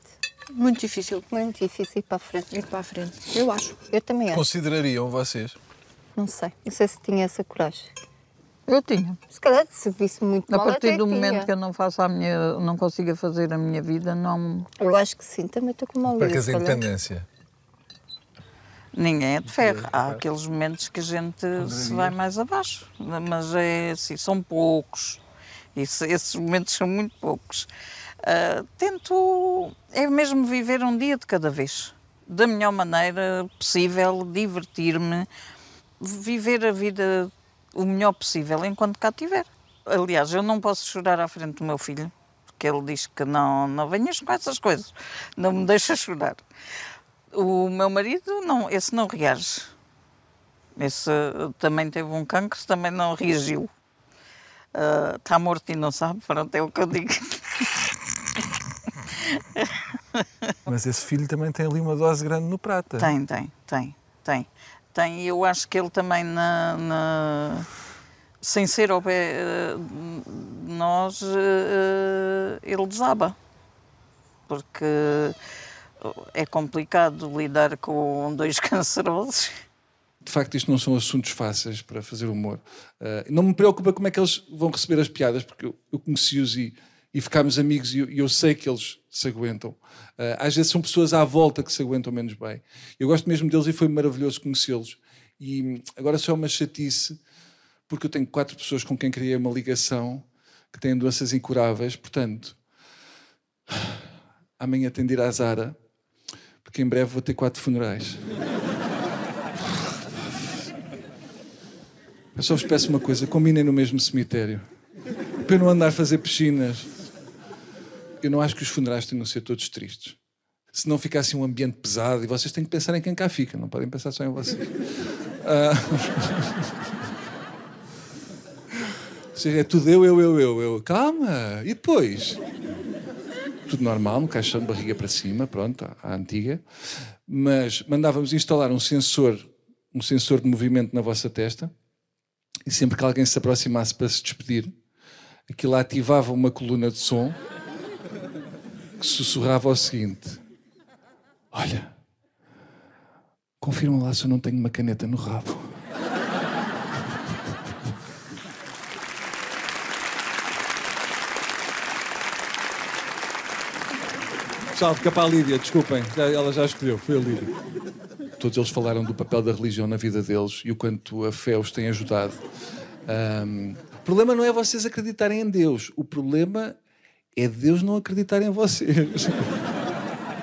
Muito difícil Muito difícil ir para a frente. ir para a frente. Eu acho. Eu também acho. Considerariam vocês? Não sei. Não sei se tinha essa coragem. Eu tinha. Se calhar se visse muito A mal, partir até do tinha. momento que eu não faço a minha, não consiga fazer a minha vida, não Eu acho que sim, também estou com uma vida. Percas a calhar. independência. Ninguém é de ferro. Há aqueles momentos que a gente se vai mais abaixo, mas é assim, são poucos. Isso, esses momentos são muito poucos. Ah, tento é mesmo viver um dia de cada vez, da melhor maneira possível, divertir-me, viver a vida o melhor possível enquanto cá estiver. Aliás, eu não posso chorar à frente do meu filho, porque ele diz que não, não venhas com essas coisas, não me deixa chorar. O meu marido, não, esse não reage. Esse uh, também teve um cancro, também não reagiu. Está morto e não sabe, pronto, é o que eu digo. Mas esse filho também tem ali uma dose grande no prata. Tem, tem, tem, tem. Tem, e eu acho que ele também, na, na- sem ser ao pé eh, nós, eh, ele desaba. Porque é complicado lidar com dois cancerosos. De facto, isto não são assuntos fáceis para fazer humor. Ah, não me preocupa como é que eles vão receber as piadas, porque eu, eu conheci-os e, e ficámos amigos e eu, eu sei que eles se aguentam. Ah, às vezes são pessoas à volta que se aguentam menos bem. Eu gosto mesmo deles e foi maravilhoso conhecê-los. E hum, agora só é uma chatice, porque eu tenho quatro pessoas com quem criei uma ligação que têm doenças incuráveis, portanto, amanhã tenho de ir à Zara, porque em breve vou ter quatro funerais. Eu só vos peço uma coisa: combinem no mesmo cemitério. Para eu não andar a fazer piscinas. Eu não acho que os funerais tenham de ser todos tristes. Se não fica assim um ambiente pesado, e vocês têm que pensar em quem cá fica, não podem pensar só em vocês. Ah. Ou seja, é tudo eu, eu, eu, eu, eu. Calma! E depois? Tudo normal, no caixão de barriga para cima, pronto, à antiga. Mas mandávamos instalar um sensor, um sensor de movimento na vossa testa e sempre que alguém se aproximasse para se despedir, aquilo ativava uma coluna de som que sussurrava o seguinte: Olha, confirma lá se eu não tenho uma caneta no rabo. Pessoal, fica para a Lídia, desculpem, ela já escolheu, foi a Lídia. Todos eles falaram do papel da religião na vida deles e o quanto a fé os tem ajudado. Ahm, o problema não é vocês acreditarem em Deus, o problema é Deus não acreditar em vocês.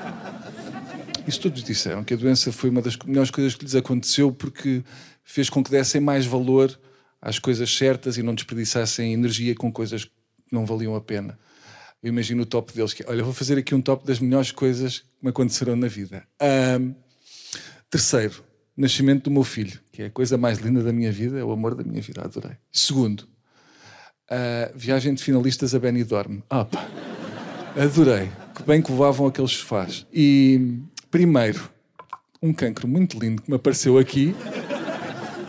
Isso todos disseram, que a doença foi uma das melhores coisas que lhes aconteceu porque fez com que dessem mais valor às coisas certas e não desperdiçassem energia com coisas que não valiam a pena. Eu imagino o top deles, que é, olha, vou fazer aqui um top das melhores coisas que me aconteceram na vida. Ahm, terceiro, nascimento do meu filho, que é a coisa mais linda da minha vida, é o amor da minha vida, adorei. Segundo, a viagem de finalistas a Benidorm. Ah, adorei. Que bem que levavam aqueles sofás. E primeiro, um cancro muito lindo que me apareceu aqui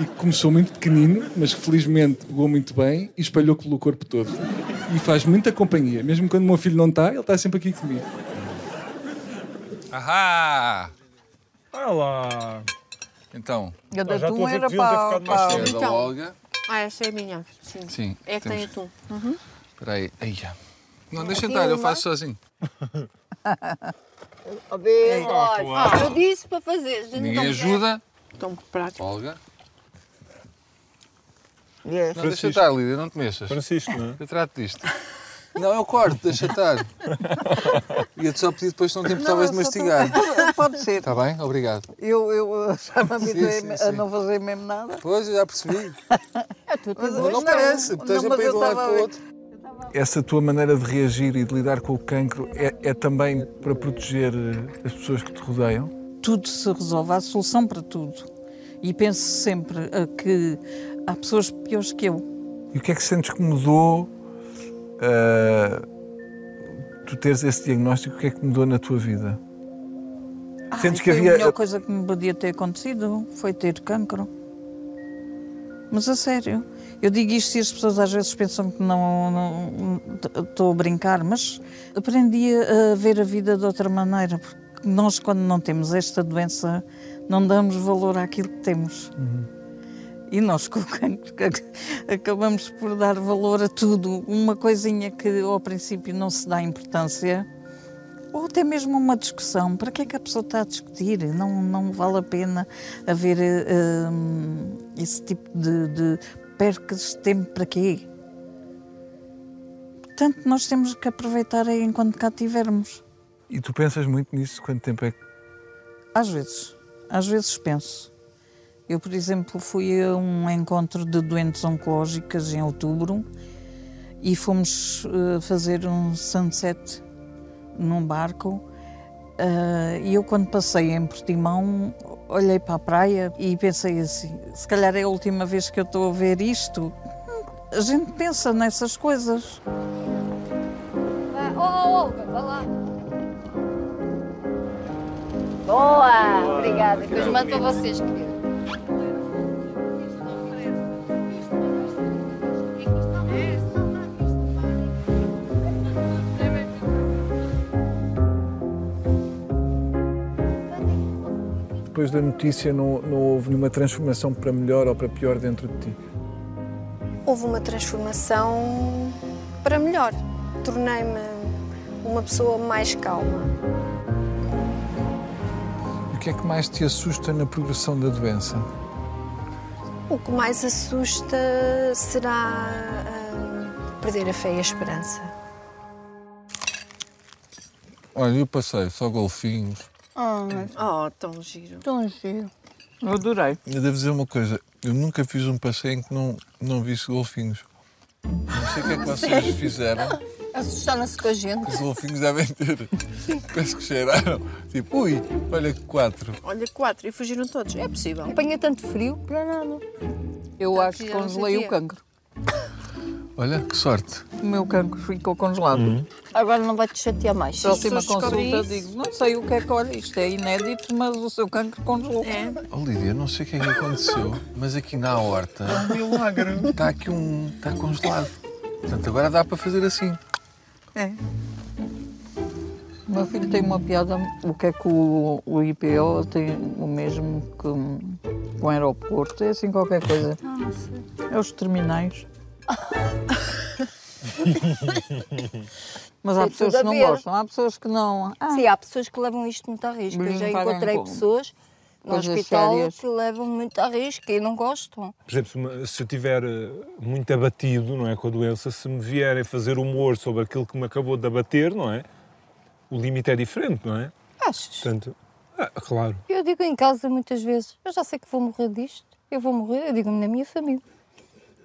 e que começou muito pequenino, mas felizmente pegou muito bem e espalhou pelo corpo todo. E faz muita companhia. Mesmo quando o meu filho não está, ele está sempre aqui comigo. Ahá! Olha lá. Então, A Já estou a atum era para, para- é da Então. Olga. Ah, essa é a minha. Sim. Sim. É que tem temos- atum. Espera aí. Eia. Não, deixa estar, eu faço sozinho. A ver, Ah, olha, eu disse para fazer. Ninguém ajuda. Tão prático. Olga. Yes. Não, deixa estar, Lídia, não te mexas. Francisco, não é? Eu trato disto. Não, eu corto, deixa estar. Ia-te só pedir depois se não te importavas de só tô- mastigar. Pode ser. Está bem? Obrigado. Eu, eu já me habituei sim, a sim. não fazer mesmo nada. Pois, eu já percebi. É tudo Mas Não, não parece, estás a mas ir de um lado para o outro. Essa tua maneira de reagir e de lidar com o cancro é, é também para proteger eh, as pessoas que te rodeiam? Tudo se resolve, há solução para tudo. E penso sempre eh, que há pessoas piores que eu. E o que é que sentes que mudou ah, tu teres esse diagnóstico? O que é que mudou na tua vida? Sentes Ai, que havia- A melhor coisa que me podia ter acontecido foi ter cancro. Mas a sério, eu digo isto e as pessoas às vezes pensam que não estou a brincar, mas aprendi a ver a vida de outra maneira, porque nós quando não temos esta doença não damos valor àquilo que temos. E nós acabamos por dar valor a tudo. Uma coisinha que ao princípio não se dá importância, ou até mesmo uma discussão. Para que é que a pessoa está a discutir? Não, não vale a pena haver hum, esse tipo de, de percas de tempo para quê? Portanto, nós temos que aproveitar enquanto cá tivermos. E tu pensas muito nisso? Quanto tempo é que. Às vezes, às vezes penso. Eu, por exemplo, fui a um encontro de doentes oncológicas em outubro e fomos eh, fazer um sunset num barco. Eh, e eu, quando passei em Portimão, olhei para a praia e pensei assim: se calhar é a última vez que eu estou a ver isto. A gente pensa nessas coisas. Vai, Oh, oh, Olga, vai lá. Boa! Obrigada. Depois mando para vocês, querido. Depois da notícia, não, não houve nenhuma transformação para melhor ou para pior dentro de ti? Houve uma transformação para melhor. Tornei-me uma pessoa mais calma. E o que é que mais te assusta na progressão da doença? O que mais assusta será hum, perder a fé e a esperança. Olha, eu passei só golfinhos. Oh, tão giro. Tão giro. Eu adorei. Eu devo dizer uma coisa, eu nunca fiz um passeio em que não, não visse golfinhos. Não sei o que é que vocês fizeram. Assustaram-se com a gente. Os golfinhos devem ter. Penso que cheiraram. Tipo, ui, olha que quatro. Olha, quatro. E fugiram todos. É possível. Apanha tanto frio para nada. Eu acho que congelei o cancro. Olha, que sorte. O meu cancro ficou congelado. Uhum. Agora não vai te chatear mais. Próxima consulta isso- digo, não sei o que é que olha, isto é inédito, mas o seu cancro congelou. É. Oh, Lídia, não sei o que é que aconteceu, mas aqui na horta está aqui um. está congelado. Portanto, agora dá para fazer assim. É. O meu filho tem uma piada, o que é que o, o IPO tem o mesmo que um- com o aeroporto, é assim qualquer coisa. É os terminais. Mas há Tem pessoas tudo a que não ver. gostam, há pessoas que não. Ah, Sim, há pessoas que levam isto muito a risco. Eu já não encontrei pessoas no coisas hospital sérias. que levam muito a risco e não gostam. Por exemplo, se me- se eu estiver eh, muito abatido não é, com a doença, se me vierem fazer humor sobre aquilo que me acabou de abater, não é? O limite é diferente, não é? Achas? Portanto, ah, claro. Eu digo em casa muitas vezes, eu já sei que vou morrer disto, eu vou morrer, eu digo na minha família.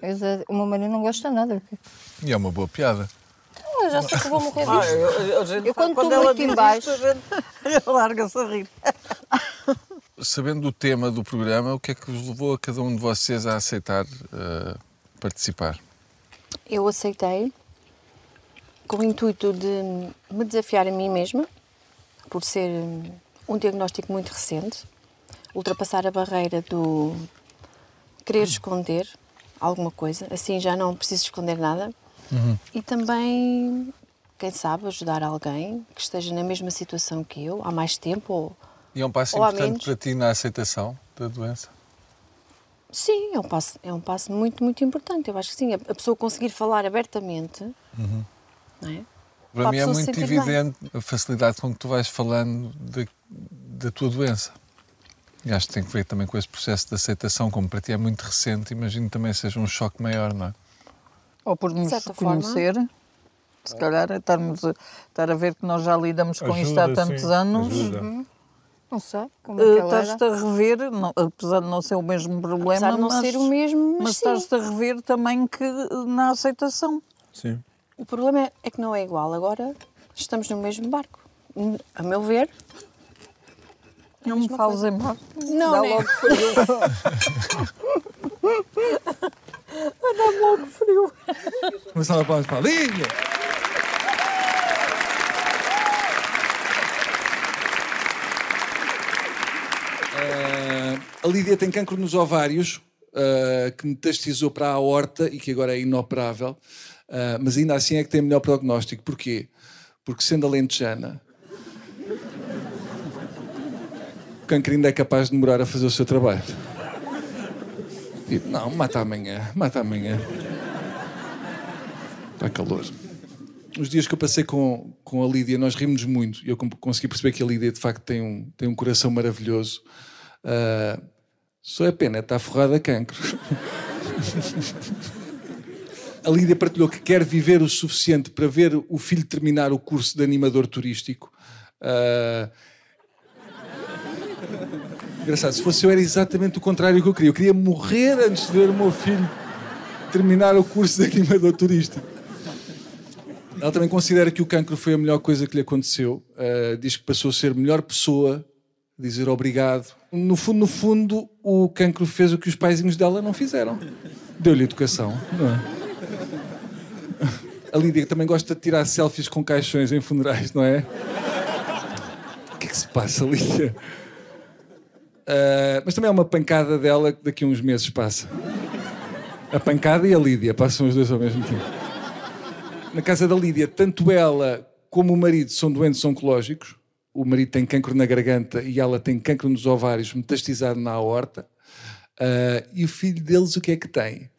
Eu já- o meu marido não gosta nada. E é uma boa piada. Eu já sei que vou morrer Ah, disto. eu, a gente Eu fala- quando estou ela muito em baixo- larga-se a rir. Sabendo do tema do programa, o que é que vos levou a cada um de vocês a aceitar eh, participar? Eu aceitei com o intuito de me desafiar a mim mesma, por ser um diagnóstico muito recente, ultrapassar a barreira do querer esconder alguma coisa, assim já não preciso esconder nada, e também, quem sabe, ajudar alguém que esteja na mesma situação que eu, há mais tempo ou E é um passo importante menos. para ti na aceitação da doença? Sim, é um passo, é um passo muito, muito importante. Eu acho que sim, a, pessoa conseguir falar abertamente, não é? Para Para mim é se muito sentir bem. evidente a facilidade com que tu vais falando da, da tua doença. E acho que tem que ver também com esse processo de aceitação, como para ti é muito recente, imagino também seja um choque maior, não é? Ou por nos certa forma. conhecer, se calhar, estarmos a, estar a ver que nós já lidamos com isto há Ajuda, tantos sim, anos. ajuda. Não sei como é que eh, ela era. Estás-te a rever, não- apesar de não ser o mesmo problema, Apesar de não mas, ser o mesmo, mas, mas estás-te a rever também que na aceitação. Sim. O problema é, é que não é igual. Agora estamos no mesmo barco. A meu ver, Não me fales em baixo. Não, Dá né? logo frio. Dá logo frio. Uma salva de palmas para a Lídia. Eh, a Lídia tem cancro nos ovários, eh, que metastizou para a aorta e que agora é inoperável. Eh, mas ainda assim é que tem melhor prognóstico. Porquê? Porque sendo alentejana, o cancro ainda é capaz de demorar a fazer o seu trabalho. Tipo, não, mata amanhã, mata amanhã. Está calor. Os dias que eu passei com, com a Lídia, nós rimos muito e eu consegui perceber que a Lídia de facto tem um, tem um coração maravilhoso. Ah, só é pena, está forrada a cancro. a Lídia partilhou que quer viver o suficiente para ver o filho terminar o curso de animador turístico. Ah, Engraçado, se fosse eu era exatamente o contrário que eu queria. Eu queria morrer antes de ver o meu filho terminar o curso de animador turístico. Ela também considera que o cancro foi a melhor coisa que lhe aconteceu. Uh, diz que passou a ser melhor pessoa, dizer obrigado. No fundo, no fundo, o cancro fez o que os paizinhos dela não fizeram. Deu-lhe educação, não é? A Lídia também gosta de tirar selfies com caixões em funerais, não é? O que é que se passa, Lídia? Uh, mas também é uma pancada dela que daqui a uns meses passa. A pancada e a Lídia passam os dois ao mesmo tempo. Na casa da Lídia, tanto ela como o marido são doentes oncológicos. O marido tem cancro na garganta e ela tem cancro nos ovários, metastizado na aorta. Uh, e o filho deles, o que é que tem?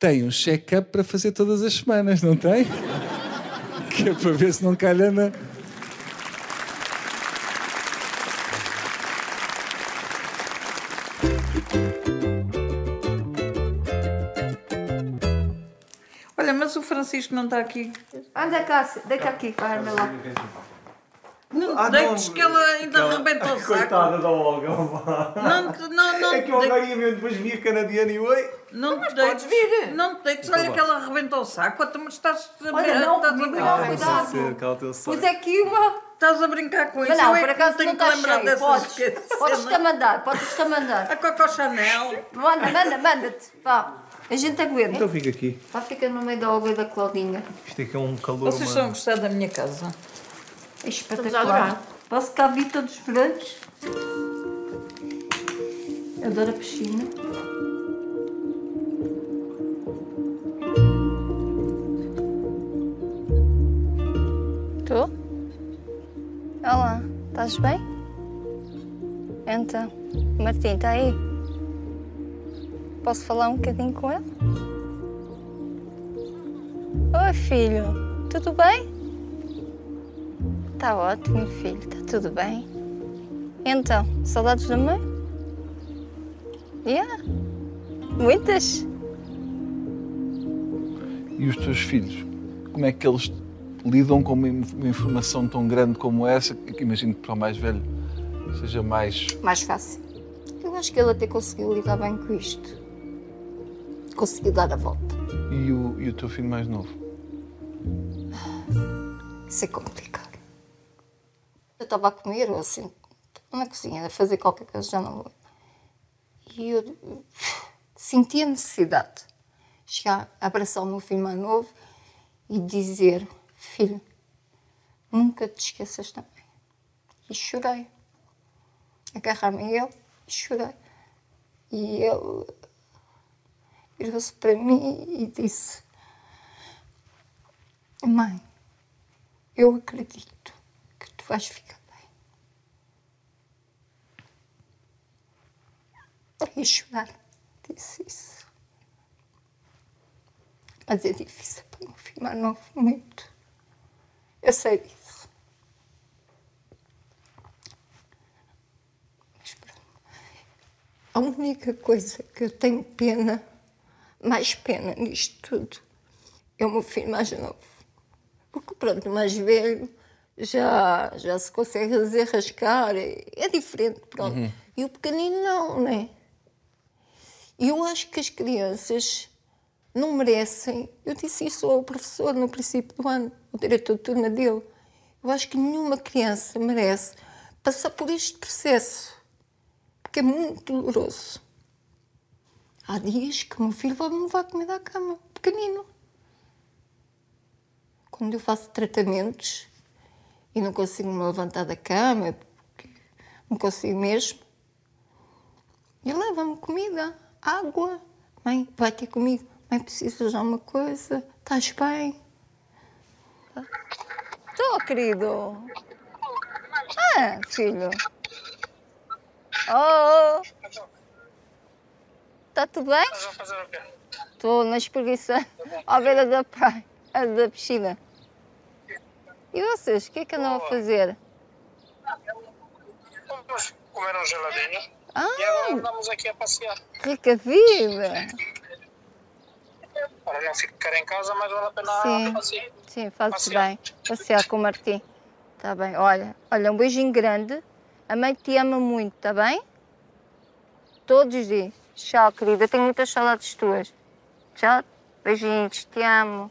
Tem um check-up para fazer todas as semanas, não tem? Que é para ver se não calha na. Mas o Francisco não está aqui. Anda cá, deita aqui, vai-me lá. Não Ah, te deites que ela ainda arrebenta o saco. Coitada da Olga. Não, não, não, É que eu deites- agora ia mesmo depois vir canadiano e oi. não te deites. Não te deites, olha que ela arrebenta o saco. Me estás a, Olha, não, estás a comigo brincar. não, cuidado. Saco. Pois é que uma. Estás a brincar com isso. Mas não, Eu é por que acaso tenho não que está lembrar cheio. dessas podes-te a mandar, podes-te a mandar. A Coco Chanel. Manda, manda, manda-te. Vá. A gente aguenta. Então fica aqui. Pá, fica no meio da obra da Claudinha. Isto é que é um calor. Vocês estão a gostar da minha casa? É espetacular. Posso cá vir todos os verões? Eu adoro a piscina. Tô? Olá, estás bem? Então, Martim está aí? Posso falar um bocadinho com ele? Oi, filho, tudo bem? Está ótimo, filho, está tudo bem. Então, saudades da mãe? Yeah, muitas. E os teus filhos? Como é que eles lidam com uma in- uma informação tão grande como essa? Que imagino que para o mais velho seja mais. Mais fácil. Eu acho que ele até conseguiu lidar bem com isto. Conseguiu dar a volta. E o, e o teu filho mais novo? Isso é complicado. Eu estava a comer, ou assim, na cozinha, a fazer qualquer coisa, já não vou. E eu senti a necessidade de chegar, abraçar o meu filho mais novo e dizer: Filho, nunca te esqueças também. E chorei. Agarrar-me a ele e chorei. E ele virou-se para mim e disse: Mãe, eu acredito que tu vais ficar bem. E chorar, disse isso. Mas é difícil para meu filho mais novo, muito. Eu sei disso. A única coisa que eu tenho pena, mais pena nisto tudo, é o meu filho mais novo. Porque pronto, o mais velho já, já se consegue desenrascar, é, é diferente, pronto. E o pequenino não, né? E eu acho que as crianças não merecem. Eu disse isso ao professor no princípio do ano, o diretor de turma dele. Eu acho que nenhuma criança merece passar por este processo, porque é muito doloroso. Há dias que o meu filho vai me levar comida à cama, pequenino. Quando eu faço tratamentos e não consigo me levantar da cama, não consigo mesmo, ele leva-me comida, água. Mãe, vai ter comigo. Mãe, precisas de alguma coisa? Estás bem? Estou, querido. Ah, filho. Oh! Está tudo bem? Estou na espreguiça à beira da praia, da piscina. E vocês, o que é que andam a fazer? Vamos comer um geladinho e Ah, agora andamos aqui a passear. rica vida! Para não ficar em casa, mas vale a pena Sim. passear. Sim, fazes bem. Passear com o Martim. Está bem. Olha, olha, um beijinho grande. A mãe te ama muito, está bem? Todos os dias. Tchau, querida. Tenho muitas saudades tuas. Tchau. Beijinhos. Te amo.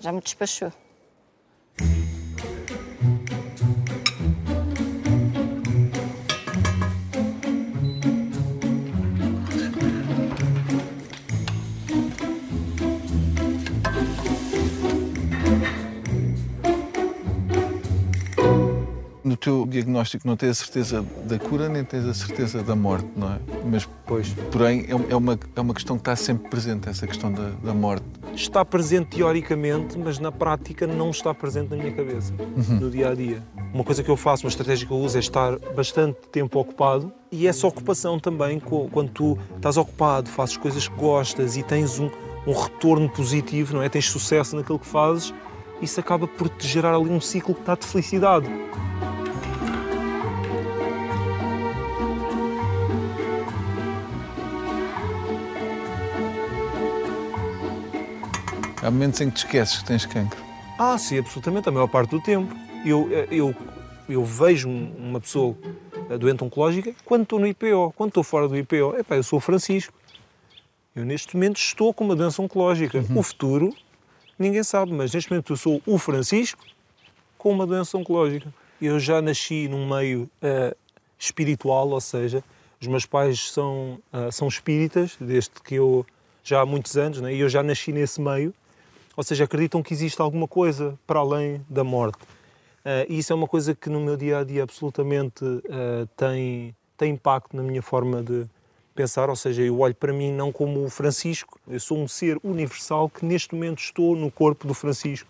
Já me despachou. No teu diagnóstico não tens a certeza da cura nem tens a certeza da morte, não é? Mas, Pois. porém, é é uma, é uma questão que está sempre presente, essa questão da, da morte. Está presente teoricamente, mas na prática não está presente na minha cabeça, no dia a dia. Uma coisa que eu faço, uma estratégia que eu uso é estar bastante tempo ocupado e essa ocupação também, quando tu estás ocupado, fazes coisas que gostas e tens um, um retorno positivo, não é? Tens sucesso naquilo que fazes, isso acaba por te gerar ali um ciclo que está de felicidade. Há momentos em que te esqueces que tens cancro. Ah, sim, absolutamente, a maior parte do tempo. Eu, eu, eu vejo um- uma pessoa doente oncológica quando estou no IPO. Quando estou fora do IPO, epá, eu sou o Francisco. Eu neste momento estou com uma doença oncológica. O futuro, ninguém sabe, mas neste momento eu sou o Francisco com uma doença oncológica. Eu já nasci num meio eh, espiritual, ou seja, os meus pais são, ah, são espíritas, desde que eu já há muitos anos, né? e eu já nasci nesse meio, ou seja, acreditam que existe alguma coisa para além da morte. Uh, e isso é uma coisa que no meu dia a dia absolutamente uh, tem, tem impacto na minha forma de pensar. Ou seja, eu olho para mim não como o Francisco, eu sou um ser universal que neste momento estou no corpo do Francisco.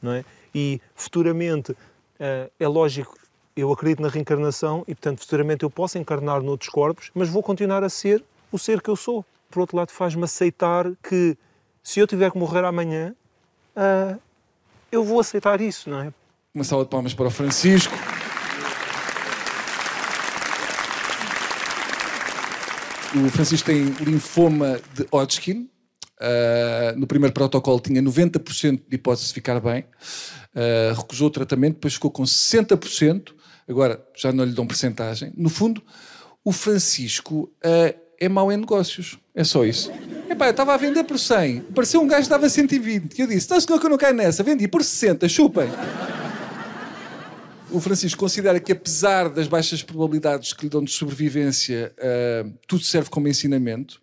Não é? E futuramente, uh, é lógico, eu acredito na reencarnação e, portanto, futuramente eu posso encarnar noutros corpos, mas vou continuar a ser o ser que eu sou. Por outro lado, faz-me aceitar que se eu tiver que morrer amanhã, eu vou aceitar isso, não é? Uma salva de palmas para o Francisco. O Francisco tem linfoma de Hodgkin. Uh, no primeiro protocolo tinha 90% de hipótese de ficar bem. Uh, recusou o tratamento, depois ficou com 60%. Agora já não lhe dão percentagem. No fundo, o Francisco uh, é mau em negócios. É só isso. Epá, eu estava a vender por 100. Pareceu um gajo que dava 120. Eu disse, está senhor que eu não caio nessa. Vendi por 60, chupem o Francisco considera que, apesar das baixas probabilidades que lhe dão de sobrevivência, uh, tudo serve como ensinamento.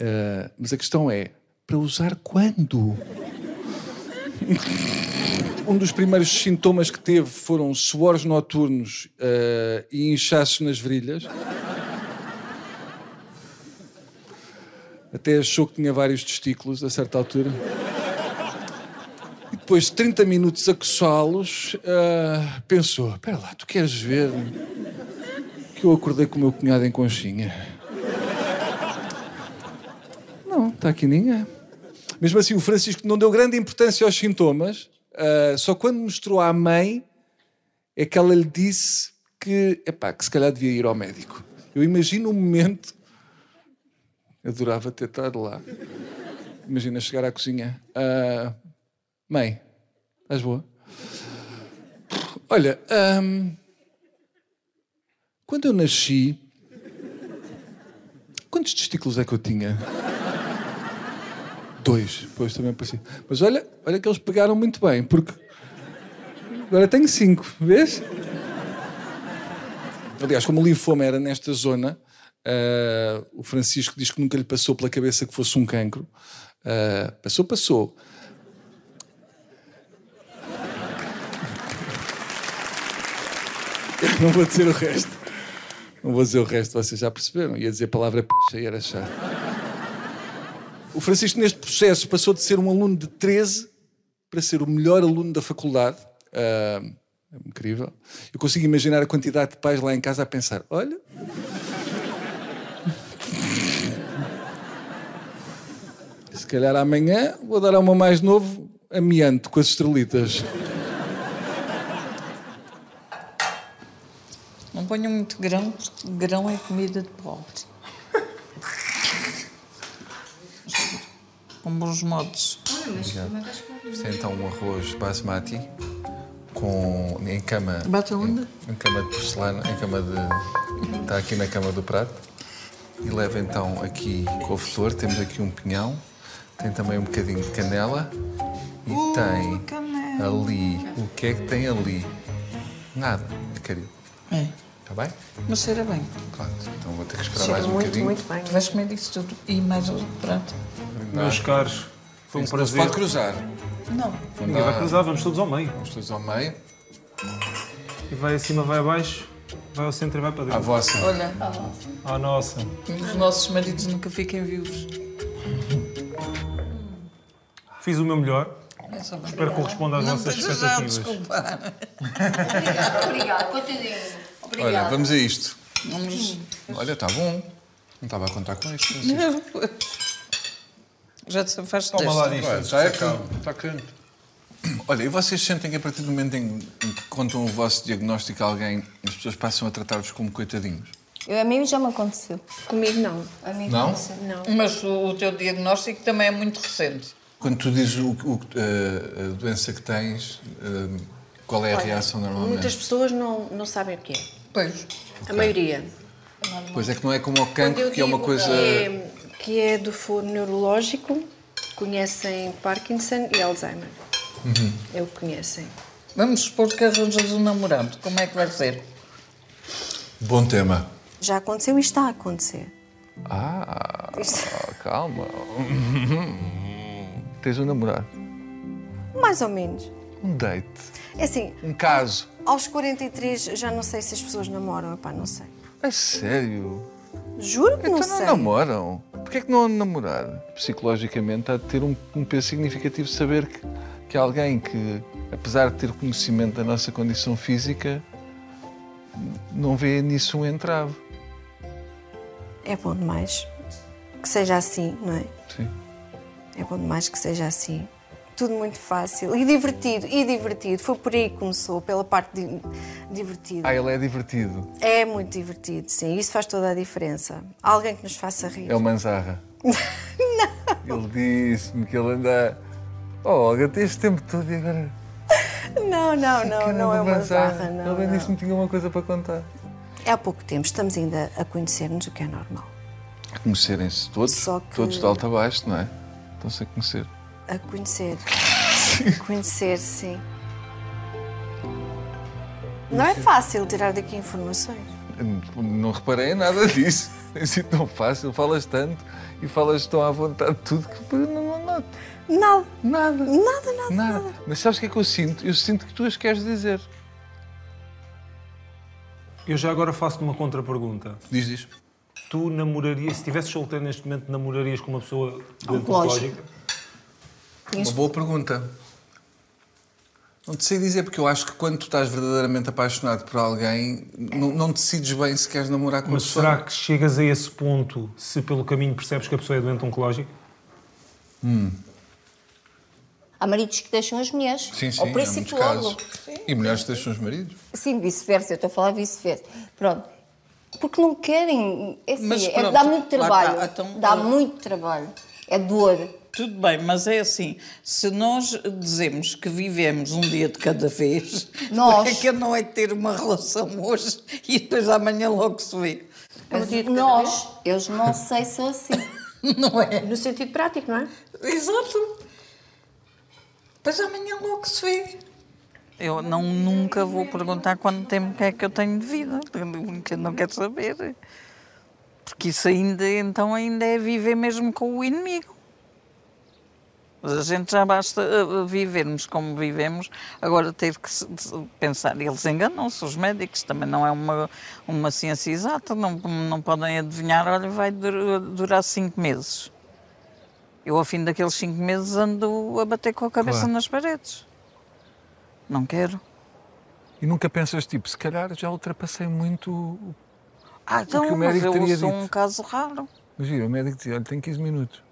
Uh, mas a questão é: para usar quando? um dos primeiros sintomas que teve foram suores noturnos uh, e inchaços nas virilhas. Até achou que tinha vários testículos a certa altura depois de 30 minutos a coçá-los, uh, pensou: espera lá, tu queres ver que eu acordei com o meu cunhado em conchinha? Não, está aqui ninguém. Mesmo assim, o Francisco não deu grande importância aos sintomas, uh, só quando mostrou à mãe é que ela lhe disse que, epá, que se calhar devia ir ao médico. Eu imagino um momento. Adorava ter estado lá. Imagina chegar à cozinha. Uh, Mãe, estás boa? Olha, hum, quando eu nasci, quantos testículos é que eu tinha? Dois, pois também parecia. Mas olha, olha que eles pegaram muito bem, porque agora tenho cinco, vês? Aliás, como o linfoma era nesta zona, uh, o Francisco diz que nunca lhe passou pela cabeça que fosse um cancro. Uh, passou, passou. Não vou dizer o resto. Não vou dizer o resto, vocês já perceberam. Ia dizer a palavra picha e era chato. O Francisco, neste processo, passou de ser um aluno de 13 para ser o melhor aluno da faculdade. Uh, é incrível. Eu consigo imaginar a quantidade de pais lá em casa a pensar: olha. Calhar amanhã vou dar a uma mais novo amiante com as estrelitas. Não ponham muito grão, porque grão é comida de pobre. Com bons modos. Isto é então um arroz basmati com, em cama. Bate onde? Em, em cama de porcelana, em cama de. Está aqui na cama do prato. E leva então aqui couve-flor, temos aqui um pinhão, tem também um bocadinho de canela e uh, tem canela. ali. O que é que tem ali? Nada, querido. É. Está bem? Mas cheira bem. Pronto, então vou ter que esperar Cheira mais um muito, bocadinho. muito bem. Tu vais comer disso tudo e mais outro prato. Meus caros, foi um Isso prazer. pode cruzar. Não. Ninguém vai cruzar, vamos todos ao meio. Vamos todos ao meio. E vai acima, vai abaixo, vai ao centro e vai para À dentro. vossa. Olha, À nossa. os nossos maridos nunca fiquem vivos. Fiz o meu melhor. Espero que corresponda às Não vossas estejas já expectativas. desculpar. Obrigada, coitadinho. Obrigada. Olha, vamos a isto. Vamos. Olha, está bom. Não estava a contar com isto. Não. Já te afaste Toma lá disto. Olha, já é. Está quente. Olha, e vocês sentem que a partir do momento em que contam o vosso diagnóstico a alguém, as pessoas passam a tratar-vos como coitadinhos? Eu, a mim já me aconteceu. Comigo não. A mim Não? aconteceu. Não. Mas o, o teu diagnóstico também é muito recente. Quando tu dizes o, o- a, a doença que tens, eh, qual é a Olha, reação normalmente? Muitas pessoas não, não sabem o que é. Pois. A maioria. Pois é que não é como o cancro, que é uma coisa... Que é, que é do foro neurológico, conhecem Parkinson e Alzheimer. Uhum. É o que conhecem. Vamos supor que arranjas um namorado. Como é que vai ser? Bom tema. Já aconteceu e está a acontecer. Ah, Isto- calma. Tens um namorado. Mais ou menos. Um date. É assim, Um caso. aos 43 já não sei se as pessoas namoram, epá, não sei. É sério? Juro que não então não sei. namoram. Porquê é que não há de namorar? Psicologicamente há de ter um, um peso significativo saber que, que alguém que, apesar de ter conhecimento da nossa condição física, não vê nisso um entrave. É bom demais que seja assim, não é? Sim. É bom demais que seja assim. Tudo muito fácil e divertido, e divertido. Foi por aí que começou, pela parte di- divertida. Ah, ele é divertido. É muito divertido, sim. Isso faz toda a diferença. Alguém que nos faça rir. É o Manzarra. Ele disse-me que ele anda. Oh, Olga, este tempo todo e agora. Não, não, não, não é uma zarra, não. Ele não. disse-me que tinha uma coisa para contar. É há pouco tempo, estamos ainda a conhecer-nos, o que é normal. Conhecerem-se todos, que- todos de alto a baixo, não é? Estão-se a conhecer. A conhecer. conhecer, sim. Não é fácil tirar daqui informações. Não reparei em nada disso. Tem sido tão fácil, falas tanto e falas tão à vontade de tudo que não, não noto. Nada. Nada. Nada, nada, Nada. Mas sabes o que é que eu sinto? Eu sinto que tu as queres dizer. Eu já agora faço-te uma contra-pergunta. Diz, diz. Tu namorarias, se estivesses solteiro neste momento, namorarias com uma pessoa doente Oncológica. Uma boa pergunta. Não te sei dizer, porque eu acho que quando tu estás verdadeiramente apaixonado por alguém, não, não decides bem se queres namorar com a Mas pessoa. será que chegas a esse ponto se pelo caminho percebes que a pessoa é doente oncológica? Há maridos que deixam as mulheres. Sim, sim, ao princípio logo. E mulheres que deixam os maridos. Sim, vice-versa. Eu estou a falar vice-versa. Pronto. Porque não querem. É assim, Mas é- dá muito trabalho. está, então- dá muito trabalho. É dor. Tudo bem, mas é assim, se nós dizemos que vivemos um dia de cada vez, Nós. porque é que não é ter uma relação hoje e depois amanhã logo se vê? Mas nós, eu não sei se sou assim. Não é? No sentido prático, não é? Exato. Depois amanhã logo se vê. Eu não, nunca vou perguntar quanto tempo é que eu tenho de vida, eu não quero saber. Porque isso ainda, então, ainda é viver mesmo com o inimigo. Mas a gente já basta uh, vivermos como vivemos, agora ter que pensar. Eles enganam-se, os médicos, também não é uma, uma ciência exata, não, não podem adivinhar, olha, vai dur- durar cinco meses. Eu, ao fim daqueles cinco meses, ando a bater com a cabeça Claro. nas paredes. Não quero. E nunca pensas, tipo, se calhar já ultrapassei muito. o- Ah, que o então, mas médico eu teria sou dito. um caso raro. Imagina, o médico dizia: olha, tem 15 minutos.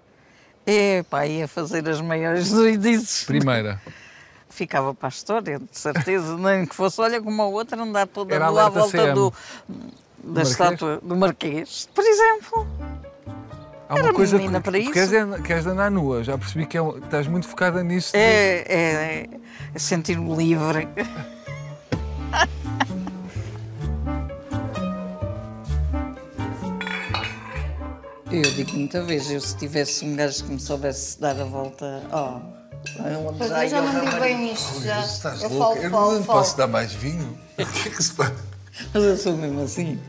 Epá, ia fazer as maiores doidices. Primeira. Ficava para a história, de certeza. Nem que fosse, olha, como a outra, andar toda Era lá à volta CM. do, da Marquês? estátua do Marquês, por exemplo. Há uma Era coisa menina que para isso. Queres, é- queres andar nua. Já percebi que é estás muito focada nisso. de- É, é, é sentir-me livre. Eu digo muita vez, eu se tivesse um gajo que me soubesse dar a volta, oh, Mas eu já ia não digo bem nisto. Já. Estás eu louca? falo, eu não falo. posso dar mais vinho. O que é que se passa? Mas eu sou mesmo assim.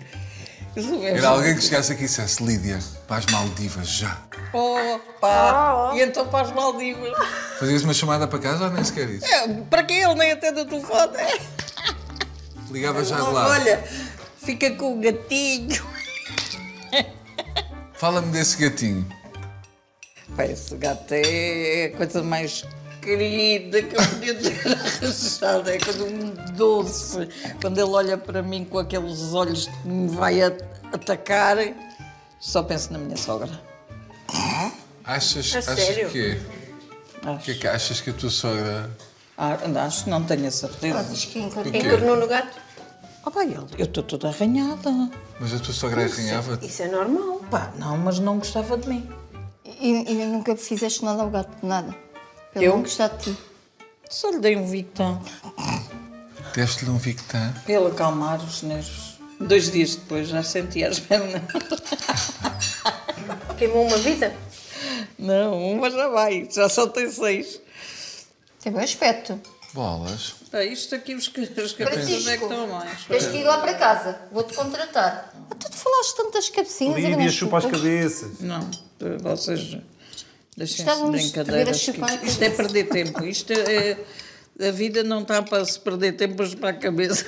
Eu sou mesmo Era alguém que chegasse aqui e dissesse: Lídia, para as Maldivas já. Opa! E então para as Maldivas. Fazias uma chamada para casa ou nem sequer isso? É, para que ele nem atende o telefone? Ligava já de lá. Olha, fica com o gatinho. Fala-me desse gatinho. Pá, esse gato é a coisa mais querida que eu podia ter arranjado. É coisa muito doce. Quando ele olha para mim com aqueles olhos que me vai atacar, só penso na minha sogra. Achas, A achas sério? que Acho. que é que achas que a tua sogra. Ah, acho, não tenho a certeza. Diz que? Encornou no gato? Ah, pá, eu eu estou toda arranhada. Mas a tua sogra arranhava-te? Isso é normal. Pá, não, mas não gostava de mim. E, e nunca fizeste nada ao gato, nada. Pelo Eu? não gostar de ti. Só lhe dei um Victan Deste-lhe um Victan? para ele acalmar os nervos. Dois dias depois já sentia as pernas. Queimou uma vida? Não, uma já vai, já só tem seis. Tem bom aspecto. Bolas. Ah, isto aqui, os, as cabeças é que estão mais. Tens que ir lá para casa. Vou-te contratar. Ah, Tu te falaste tantas cabecinhas e Lídia também chupa as chupas. cabeças. Não, vocês deixem-se de Estávamos a ver a brincadeiras. que chupar a Isto, é perder tempo. Isto é, a vida não está para se perder tempo a para a cabeça.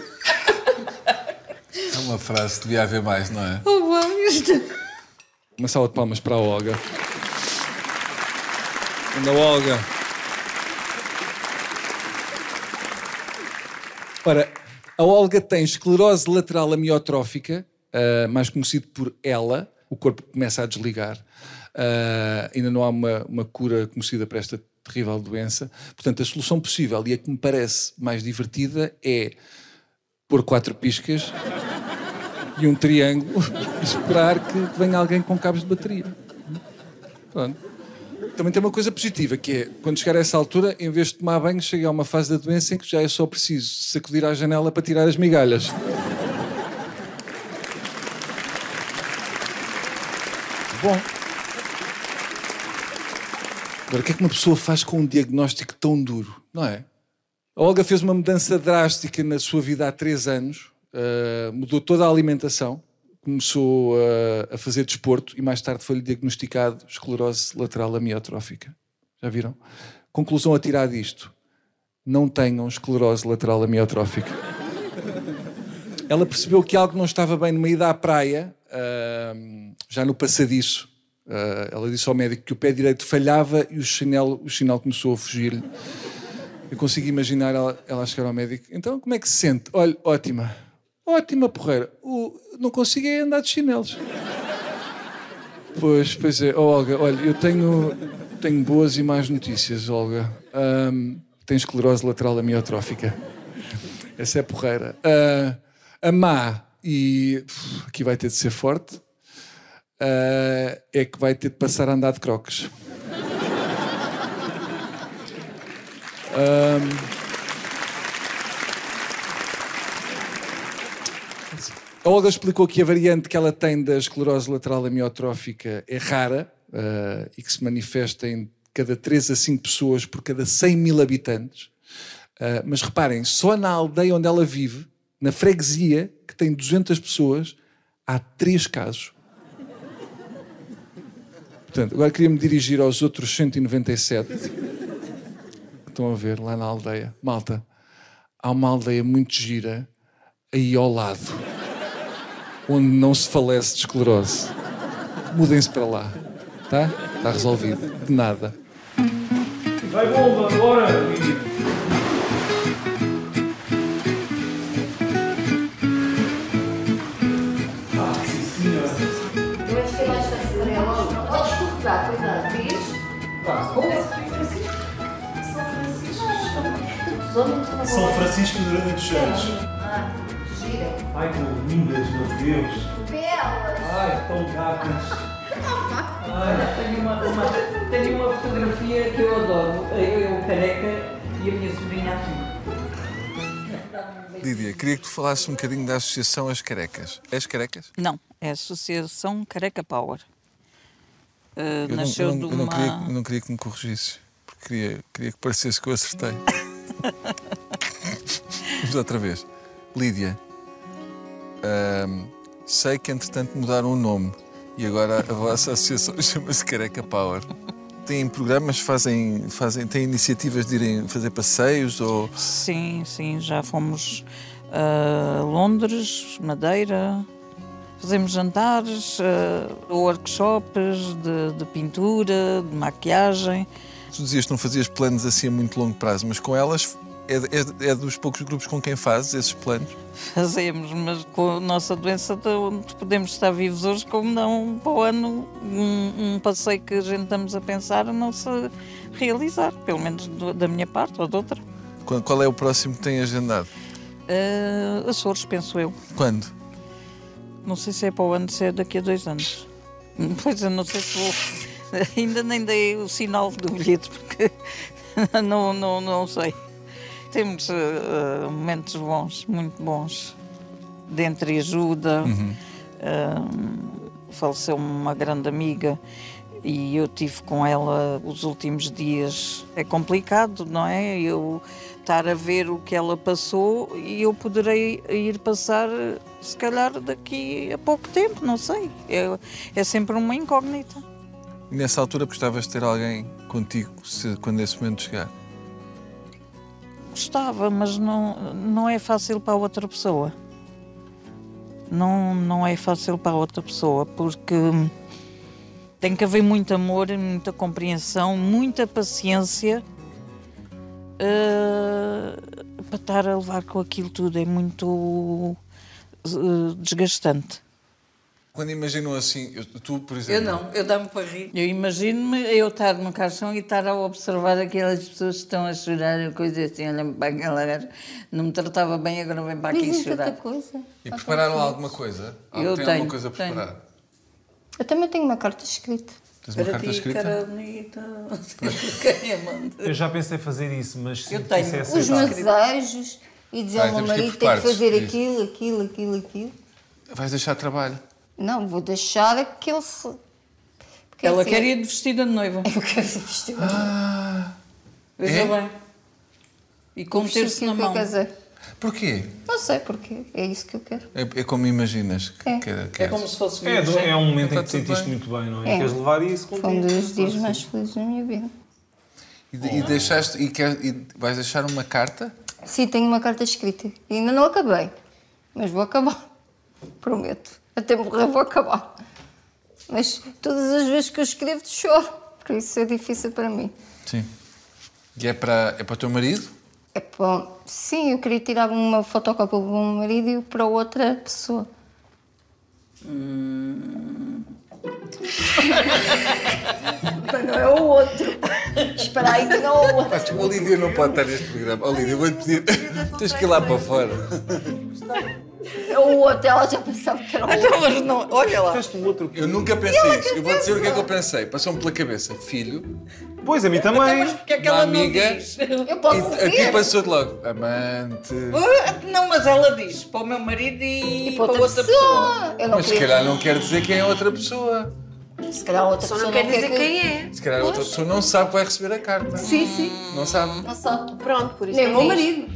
É uma frase que devia haver mais, não é? Oh, bom, isto... Uma salva de palmas para a Olga. Anda, Olga. Ora, a Olga tem esclerose lateral amiotrófica, ah, mais conhecido por ela. O corpo começa a desligar. Ah, ainda não há uma, uma cura conhecida para esta terrível doença. Portanto, a solução possível e a que me parece mais divertida é pôr quatro piscas e um triângulo e esperar que venha alguém com cabos de bateria. Pronto. Também tem uma coisa positiva, que é, quando chegar a essa altura, em vez de tomar banho, chega a uma fase da doença em que já é só preciso sacudir à janela para tirar as migalhas. Bom. Agora, o que é que uma pessoa faz com um diagnóstico tão duro, não é? A Olga fez uma mudança drástica na sua vida há três anos, uh, mudou toda a alimentação, começou uh, a fazer desporto e mais tarde foi-lhe diagnosticado esclerose lateral amiotrófica. Já viram? Conclusão a tirar disto: não tenham esclerose lateral amiotrófica. Ela percebeu que algo não estava bem numa ida à praia, uh, já no passadiço. Uh, ela disse ao médico que o pé direito falhava e o chinelo, o chinelo começou a fugir-lhe. Eu consigo imaginar ela, ela a chegar ao médico. Então, como é que se sente? Olha, ótima. Ótima, porreira. O, não consigo é andar de chinelos. Pois, pois é. Oh, Olga, olha, eu tenho, tenho boas e más notícias, Olga. Ahm, tem esclerose lateral amiotrófica. Essa é porreira. Ah, a má, e uf, aqui vai ter de ser forte, ah, é que vai ter de passar a andar de croques. Ahm, A Olga explicou que a variante que ela tem da esclerose lateral amiotrófica é rara ah, e que se manifesta em cada 3 a 5 pessoas por cada 100 mil habitantes. Ah, mas reparem, só na aldeia onde ela vive, na freguesia, que tem 200 pessoas, há 3 casos. Portanto, agora queria me dirigir aos outros 197 que estão a ver lá na aldeia. Malta, há uma aldeia muito gira aí ao lado, onde não se falece de esclerose. Mudem-se para lá, tá? Está resolvido. De nada. Vai bomba, bora! Ah, sim senhora. Mas que mais fácil para ela. Podes cortar, cuidado, diz? São Francisco de Grande gira. Ai, tão lindas, meu Deus. Belas. Ai, tão gatas. Ai, Tenho uma, uma- tenho uma fotografia que eu adoro. Eu, eu careca e a minha sobrinha assim. Lídia, queria que tu falasses um bocadinho da Associação As Carecas. És carecas? Não, é a Associação Careca Power. Uh, Eu não, nasceu eu não- de eu não uma. queria, eu não queria que me corrigisse, porque queria, queria que parecesse que eu acertei. Vamos outra vez. Lídia, sei que entretanto mudaram o nome e agora a vossa associação chama-se Careca Power. Têm programas, fazem, fazem, têm iniciativas de irem fazer passeios ou. Sim, sim, já fomos a Londres, Madeira. Fazemos jantares, uh, workshops de, de pintura, de maquiagem. Tu dizias que não fazias planos assim a muito longo prazo, mas com elas é, é- é dos poucos grupos com quem fazes esses planos. Fazemos, mas com a nossa doença podemos estar vivos hoje como não para o ano um, um passeio que a gente estamos a pensar não se realizar, pelo menos do- da minha parte ou de outra. Qual, qual é o próximo que têm agendado? Uh, Açores, penso eu. Quando? Não sei se é para o ano, se é daqui a dois anos. Pois eu não sei se vou. Ainda nem dei o sinal do bilhete porque não, não, não sei. Temos eh, momentos bons, muito bons, de entreajuda. Eh, faleceu uma grande amiga E eu tive com ela os últimos dias. É complicado, não é? Eu estar a ver o que ela passou e eu poderei ir passar, se calhar, daqui a pouco tempo, não sei. É, é sempre uma incógnita. Nessa altura gostavas de ter alguém contigo se, quando esse momento chegar? Gostava, mas não, não é fácil para outra pessoa. Não, não é fácil para outra pessoa, porque tem que haver muito amor, muita compreensão, muita paciência uh, para estar a levar com aquilo tudo. É muito uh, desgastante. Quando imaginam assim, eu, tu, por exemplo. Eu não, eu dá-me para rir. Eu imagino-me eu estar no caixão e estar a observar aquelas pessoas que estão a chorar, coisa assim, olha-me para aquela gaja, não me tratava bem, agora vem para aqui Dizem chorar. tanta coisa. E prepararam alguma coisa? Eu Tem tenho, alguma coisa tenho. preparada? Eu também tenho uma carta escrita. Tens uma Para carta ti, escrita? cara bonita. Quem a manda? Eu já pensei em fazer isso, mas sinto que tenho. é Os meus desejos e dizer Vai, ao meu marido tem que fazer diz. aquilo, aquilo, aquilo, aquilo. Vais deixar trabalho. Não, vou deixar que ele se. Porque Ela assim, quer ir vestida de noiva. Eu quero ser vestida. Veja É? bem. E com terço na que mão. Porquê? Não sei porquê. É isso que eu quero. É, é como imaginas que É. que- É queres. como se fosse É, do- é um momento em que te sentiste bem. muito bem, não é? É. Queres levar isso Foi um contigo. dos dias mais felizes da minha vida. E, de- e deixaste e, quer, e vais deixar uma carta? Sim, tenho uma carta escrita. E ainda não acabei. Mas vou acabar. Prometo. Até morrer vou acabar. Mas todas as vezes que eu escrevo, choro. Por isso é difícil para mim. Sim. E é para, é para o teu marido? É para... Sim, eu queria tirar uma fotocópia do meu marido e para outra pessoa. Mas não é o outro. Espera aí que não é o outro. Acho que a Lídia não pode estar neste programa. Lídia, vou-te pedir. Tens que ir lá para fora. É o outro. Ela já pensava que era o outro. Mas não, olha lá. Fizeste um outro. Eu nunca pensei isso. Eu vou dizer o que é que eu pensei. Passou-me pela cabeça. Filho, Pois, a mim também. Porque é que uma ela não amiga. diz? Eu posso E aqui dizer. passou de logo. Amante. Não, mas ela diz para o meu marido e, E para outra pessoa. Eu não Mas se queria- calhar não quer dizer quem é outra pessoa. Se calhar a outra Só pessoa não quer dizer que- quem é. Se calhar a outra pessoa não sabe que vai receber a carta. Sim, sim. Não sabe. Não sabe. Pronto, por isso Nem o não meu diz. marido.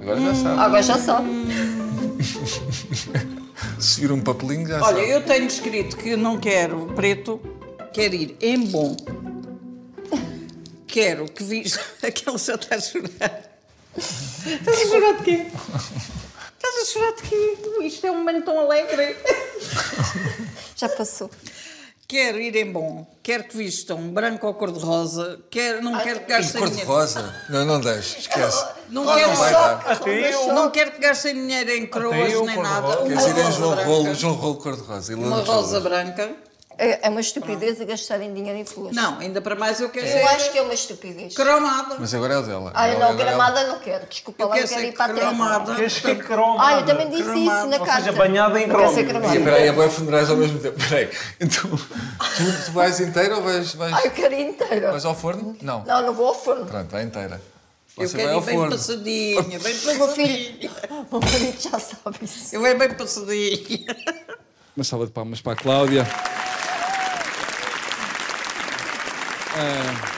Agora já sabe. Agora já sabe. Se vir um papelinho, já Olha, sabe. eu tenho escrito que não quero preto, quero ir em bom. Quero que viste. Aquela já está a chorar. Estás a chorar de quê? Estás a chorar de quê? Isto é um momento tão alegre. Já passou. Quero ir em bom. Quero que vistam branco ou cor-de-rosa. Quero, não quero que gastem cor de dinheiro. rosa? Não, não deixe. Esquece. Não Ah, quero não. Não quero que gastem dinheiro em coroas eu, nem nada. Quer dizer, em rosa João. Rolo, João Rolo cor-de-rosa. e Uma rosa branca. É é uma estupidez a gastarem dinheiro em flores. Não, ainda para mais eu quero Eu ser acho que é uma estupidez. cromada. Mas agora é o dela. Ai, Ela- não, agora ela- gramada não quero. Desculpa Eu lá, quero quero ir para a terra. cromada. Queres que cromada? Ah, eu também disse isso na Ou carta. seja, banhada em cromada. Espera aí, é boa funerais ao mesmo tempo. Espera aí. Então, tu, tu vais inteira ou vais, vais, Ah, eu quero ir inteira. vais ao forno? Não. Não, não vou ao forno. Pronto, vai inteira. Eu Você quero vai ir bem forno. passadinha, bem Mas meu filho, passadinha. o meu marido já sabe isso. Eu é bem passadinha. Uma salva de palmas para a Cláudia. Ah,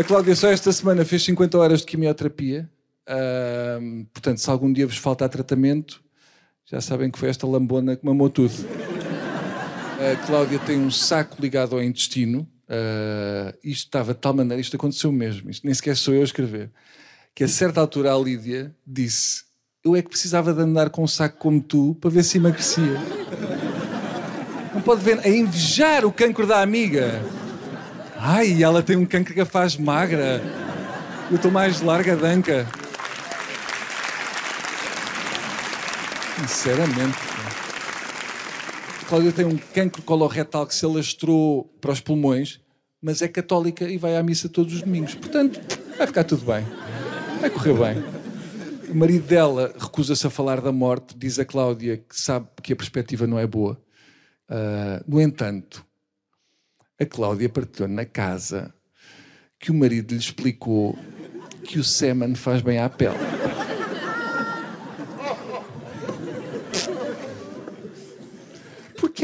a Cláudia só esta semana fez 50 horas de quimioterapia. Ah, portanto, se algum dia vos faltar tratamento, já sabem que foi esta lambona que mamou tudo. A Cláudia tem um saco ligado ao intestino. Ah, isto estava de tal maneira, isto aconteceu mesmo, isto nem sequer sou eu a escrever, que a certa altura a Lídia disse: Eu é que precisava de andar com um saco como tu para ver se emagrecia. Não pode ver, a invejar o cancro da amiga. Ai, ela tem um cancro que a faz magra. Eu estou mais larga danca. Sinceramente. Cláudia tem um cancro coloretal que se alastrou para os pulmões, mas é católica e vai à missa todos os domingos. Portanto, vai ficar tudo bem. Vai correr bem. O marido dela recusa-se a falar da morte, diz a Cláudia que sabe que a perspectiva não é boa. Ah, no entanto, a Cláudia partilhou na casa que o marido lhe explicou que o sêmen faz bem à pele.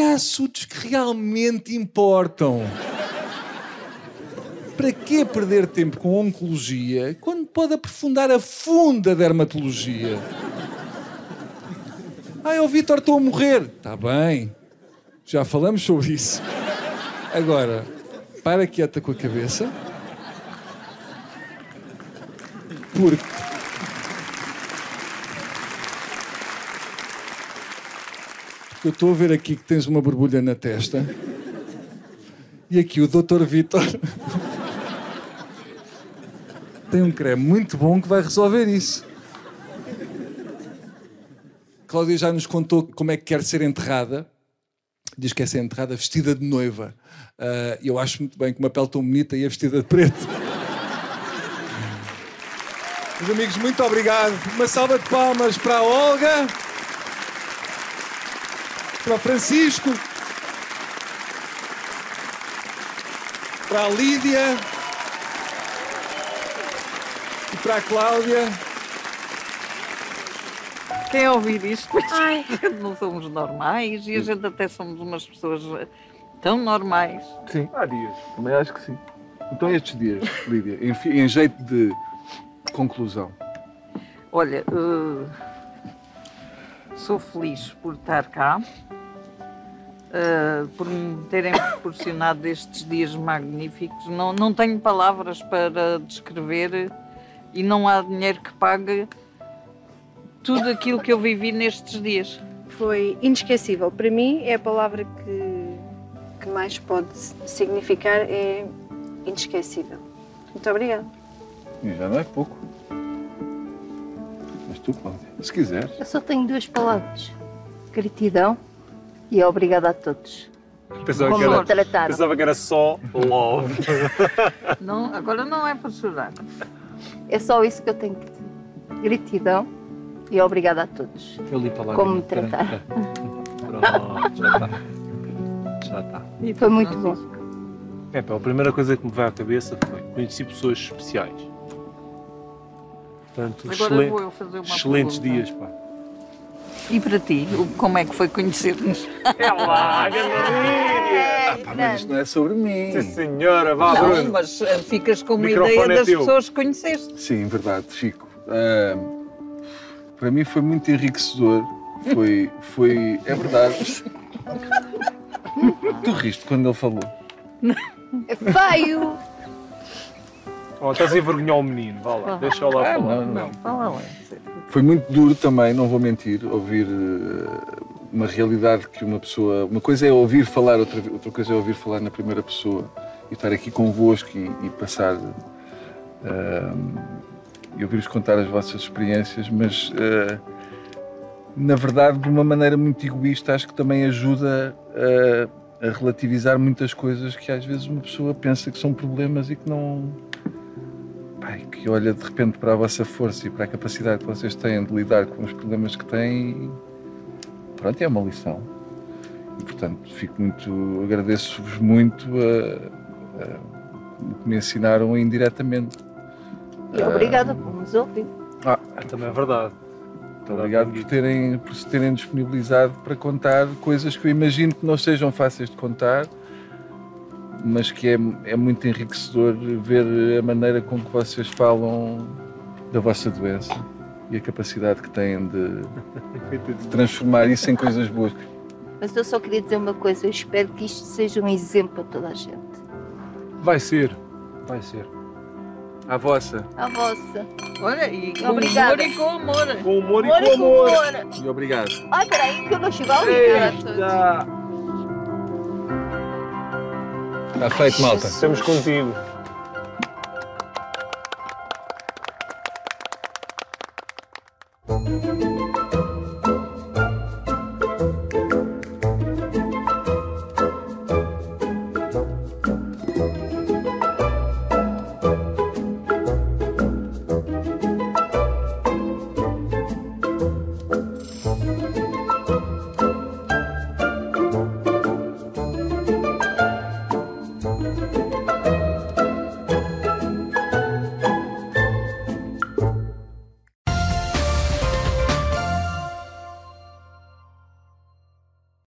Porque há assuntos que realmente importam. Para que perder tempo com oncologia quando pode aprofundar a funda dermatologia? Ai, ó Vitor, estou a morrer. Está bem. Já falamos sobre isso. Agora, para quieta com a cabeça. Porque. Eu estou a ver aqui que tens uma borbulha na testa. E aqui o Dr. Vitor tem um creme muito bom que vai resolver isso. Cláudia já nos contou como é que quer ser enterrada. Diz que quer ser enterrada vestida de noiva. Ah, E eu acho muito bem que uma pele tão bonita e é vestida de preto. Meus amigos, muito obrigado. Uma salva de palmas para a Olga, para o Francisco, para a Lídia e para a Cláudia. Quem ouvir isto, Ai. não somos normais e a gente até somos umas pessoas tão normais. Sim. Há dias. Também acho que sim. Então estes dias, Lídia, em, em jeito de conclusão. Olha, eh, sou feliz por estar cá, eh, por me terem proporcionado estes dias magníficos. Não, não tenho palavras para descrever e não há dinheiro que pague tudo aquilo que eu vivi nestes dias. Foi inesquecível. Para mim, é a palavra que, que mais pode significar é inesquecível. Muito obrigada. E já não é pouco. Mas tu, Cláudia, se quiseres. Eu só tenho duas palavras: gratidão e obrigada a todos. Pensava Como que, me era, trataram. pensava que era só love. Não, agora não é para chorar. É só isso que eu tenho que dizer. Gratidão e obrigada a todos. Eu li para lá. Como me trataram. Pronto, já está. Já está. Foi muito bom. É, pá, a primeira coisa que me veio à cabeça foi conheci pessoas especiais. Portanto, Agora excelente- vou eu fazer uma excelentes pergunta. dias, pá. E para ti, como é que foi conhecer-nos? É lá, grande Ah, mas isto não é sobre mim. Sim, senhora, vá, Não, Bruno. mas eh, ficas com O uma microfone ideia é das teu. pessoas que conheceste. Sim, verdade, fico. Ah, para mim foi muito enriquecedor. Foi, foi, é verdade. tu riste quando ele falou. É feio! Oh, estás a envergonhar o menino, vá lá, deixa eu lá Ah, falar. não, não. Fala lá. Foi muito duro também, não vou mentir, ouvir eh, uma realidade que uma pessoa. Uma coisa é ouvir falar, outra, outra coisa é ouvir falar na primeira pessoa e estar aqui convosco e, e passar. eh, e ouvir-vos contar as vossas experiências, mas eh, na verdade, de uma maneira muito egoísta, acho que também ajuda a, a relativizar muitas coisas que às vezes uma pessoa pensa que são problemas e que não. Pai, que olha de repente para a vossa força e para a capacidade que vocês têm de lidar com os problemas que têm pronto, é uma lição. E portanto fico muito, agradeço-vos muito a- a- o que me ensinaram indiretamente. E obrigada por nos ouvir. Ah, Também é verdade. muito obrigado por, terem, por se terem disponibilizado para contar coisas que eu imagino que não sejam fáceis de contar, mas que é, é muito enriquecedor ver a maneira com que vocês falam da vossa doença e a capacidade que têm de, de transformar isso em coisas boas. Mas eu só queria dizer uma coisa: eu espero que isto seja um exemplo para toda a gente. Vai ser, vai ser. A vossa. A vossa. Olha, e com Obrigada. humor e com amor. Com humor e com amor. E obrigado. Ai, peraí, que eu não chego ali. Eita. Está feito, malta. Estamos contigo.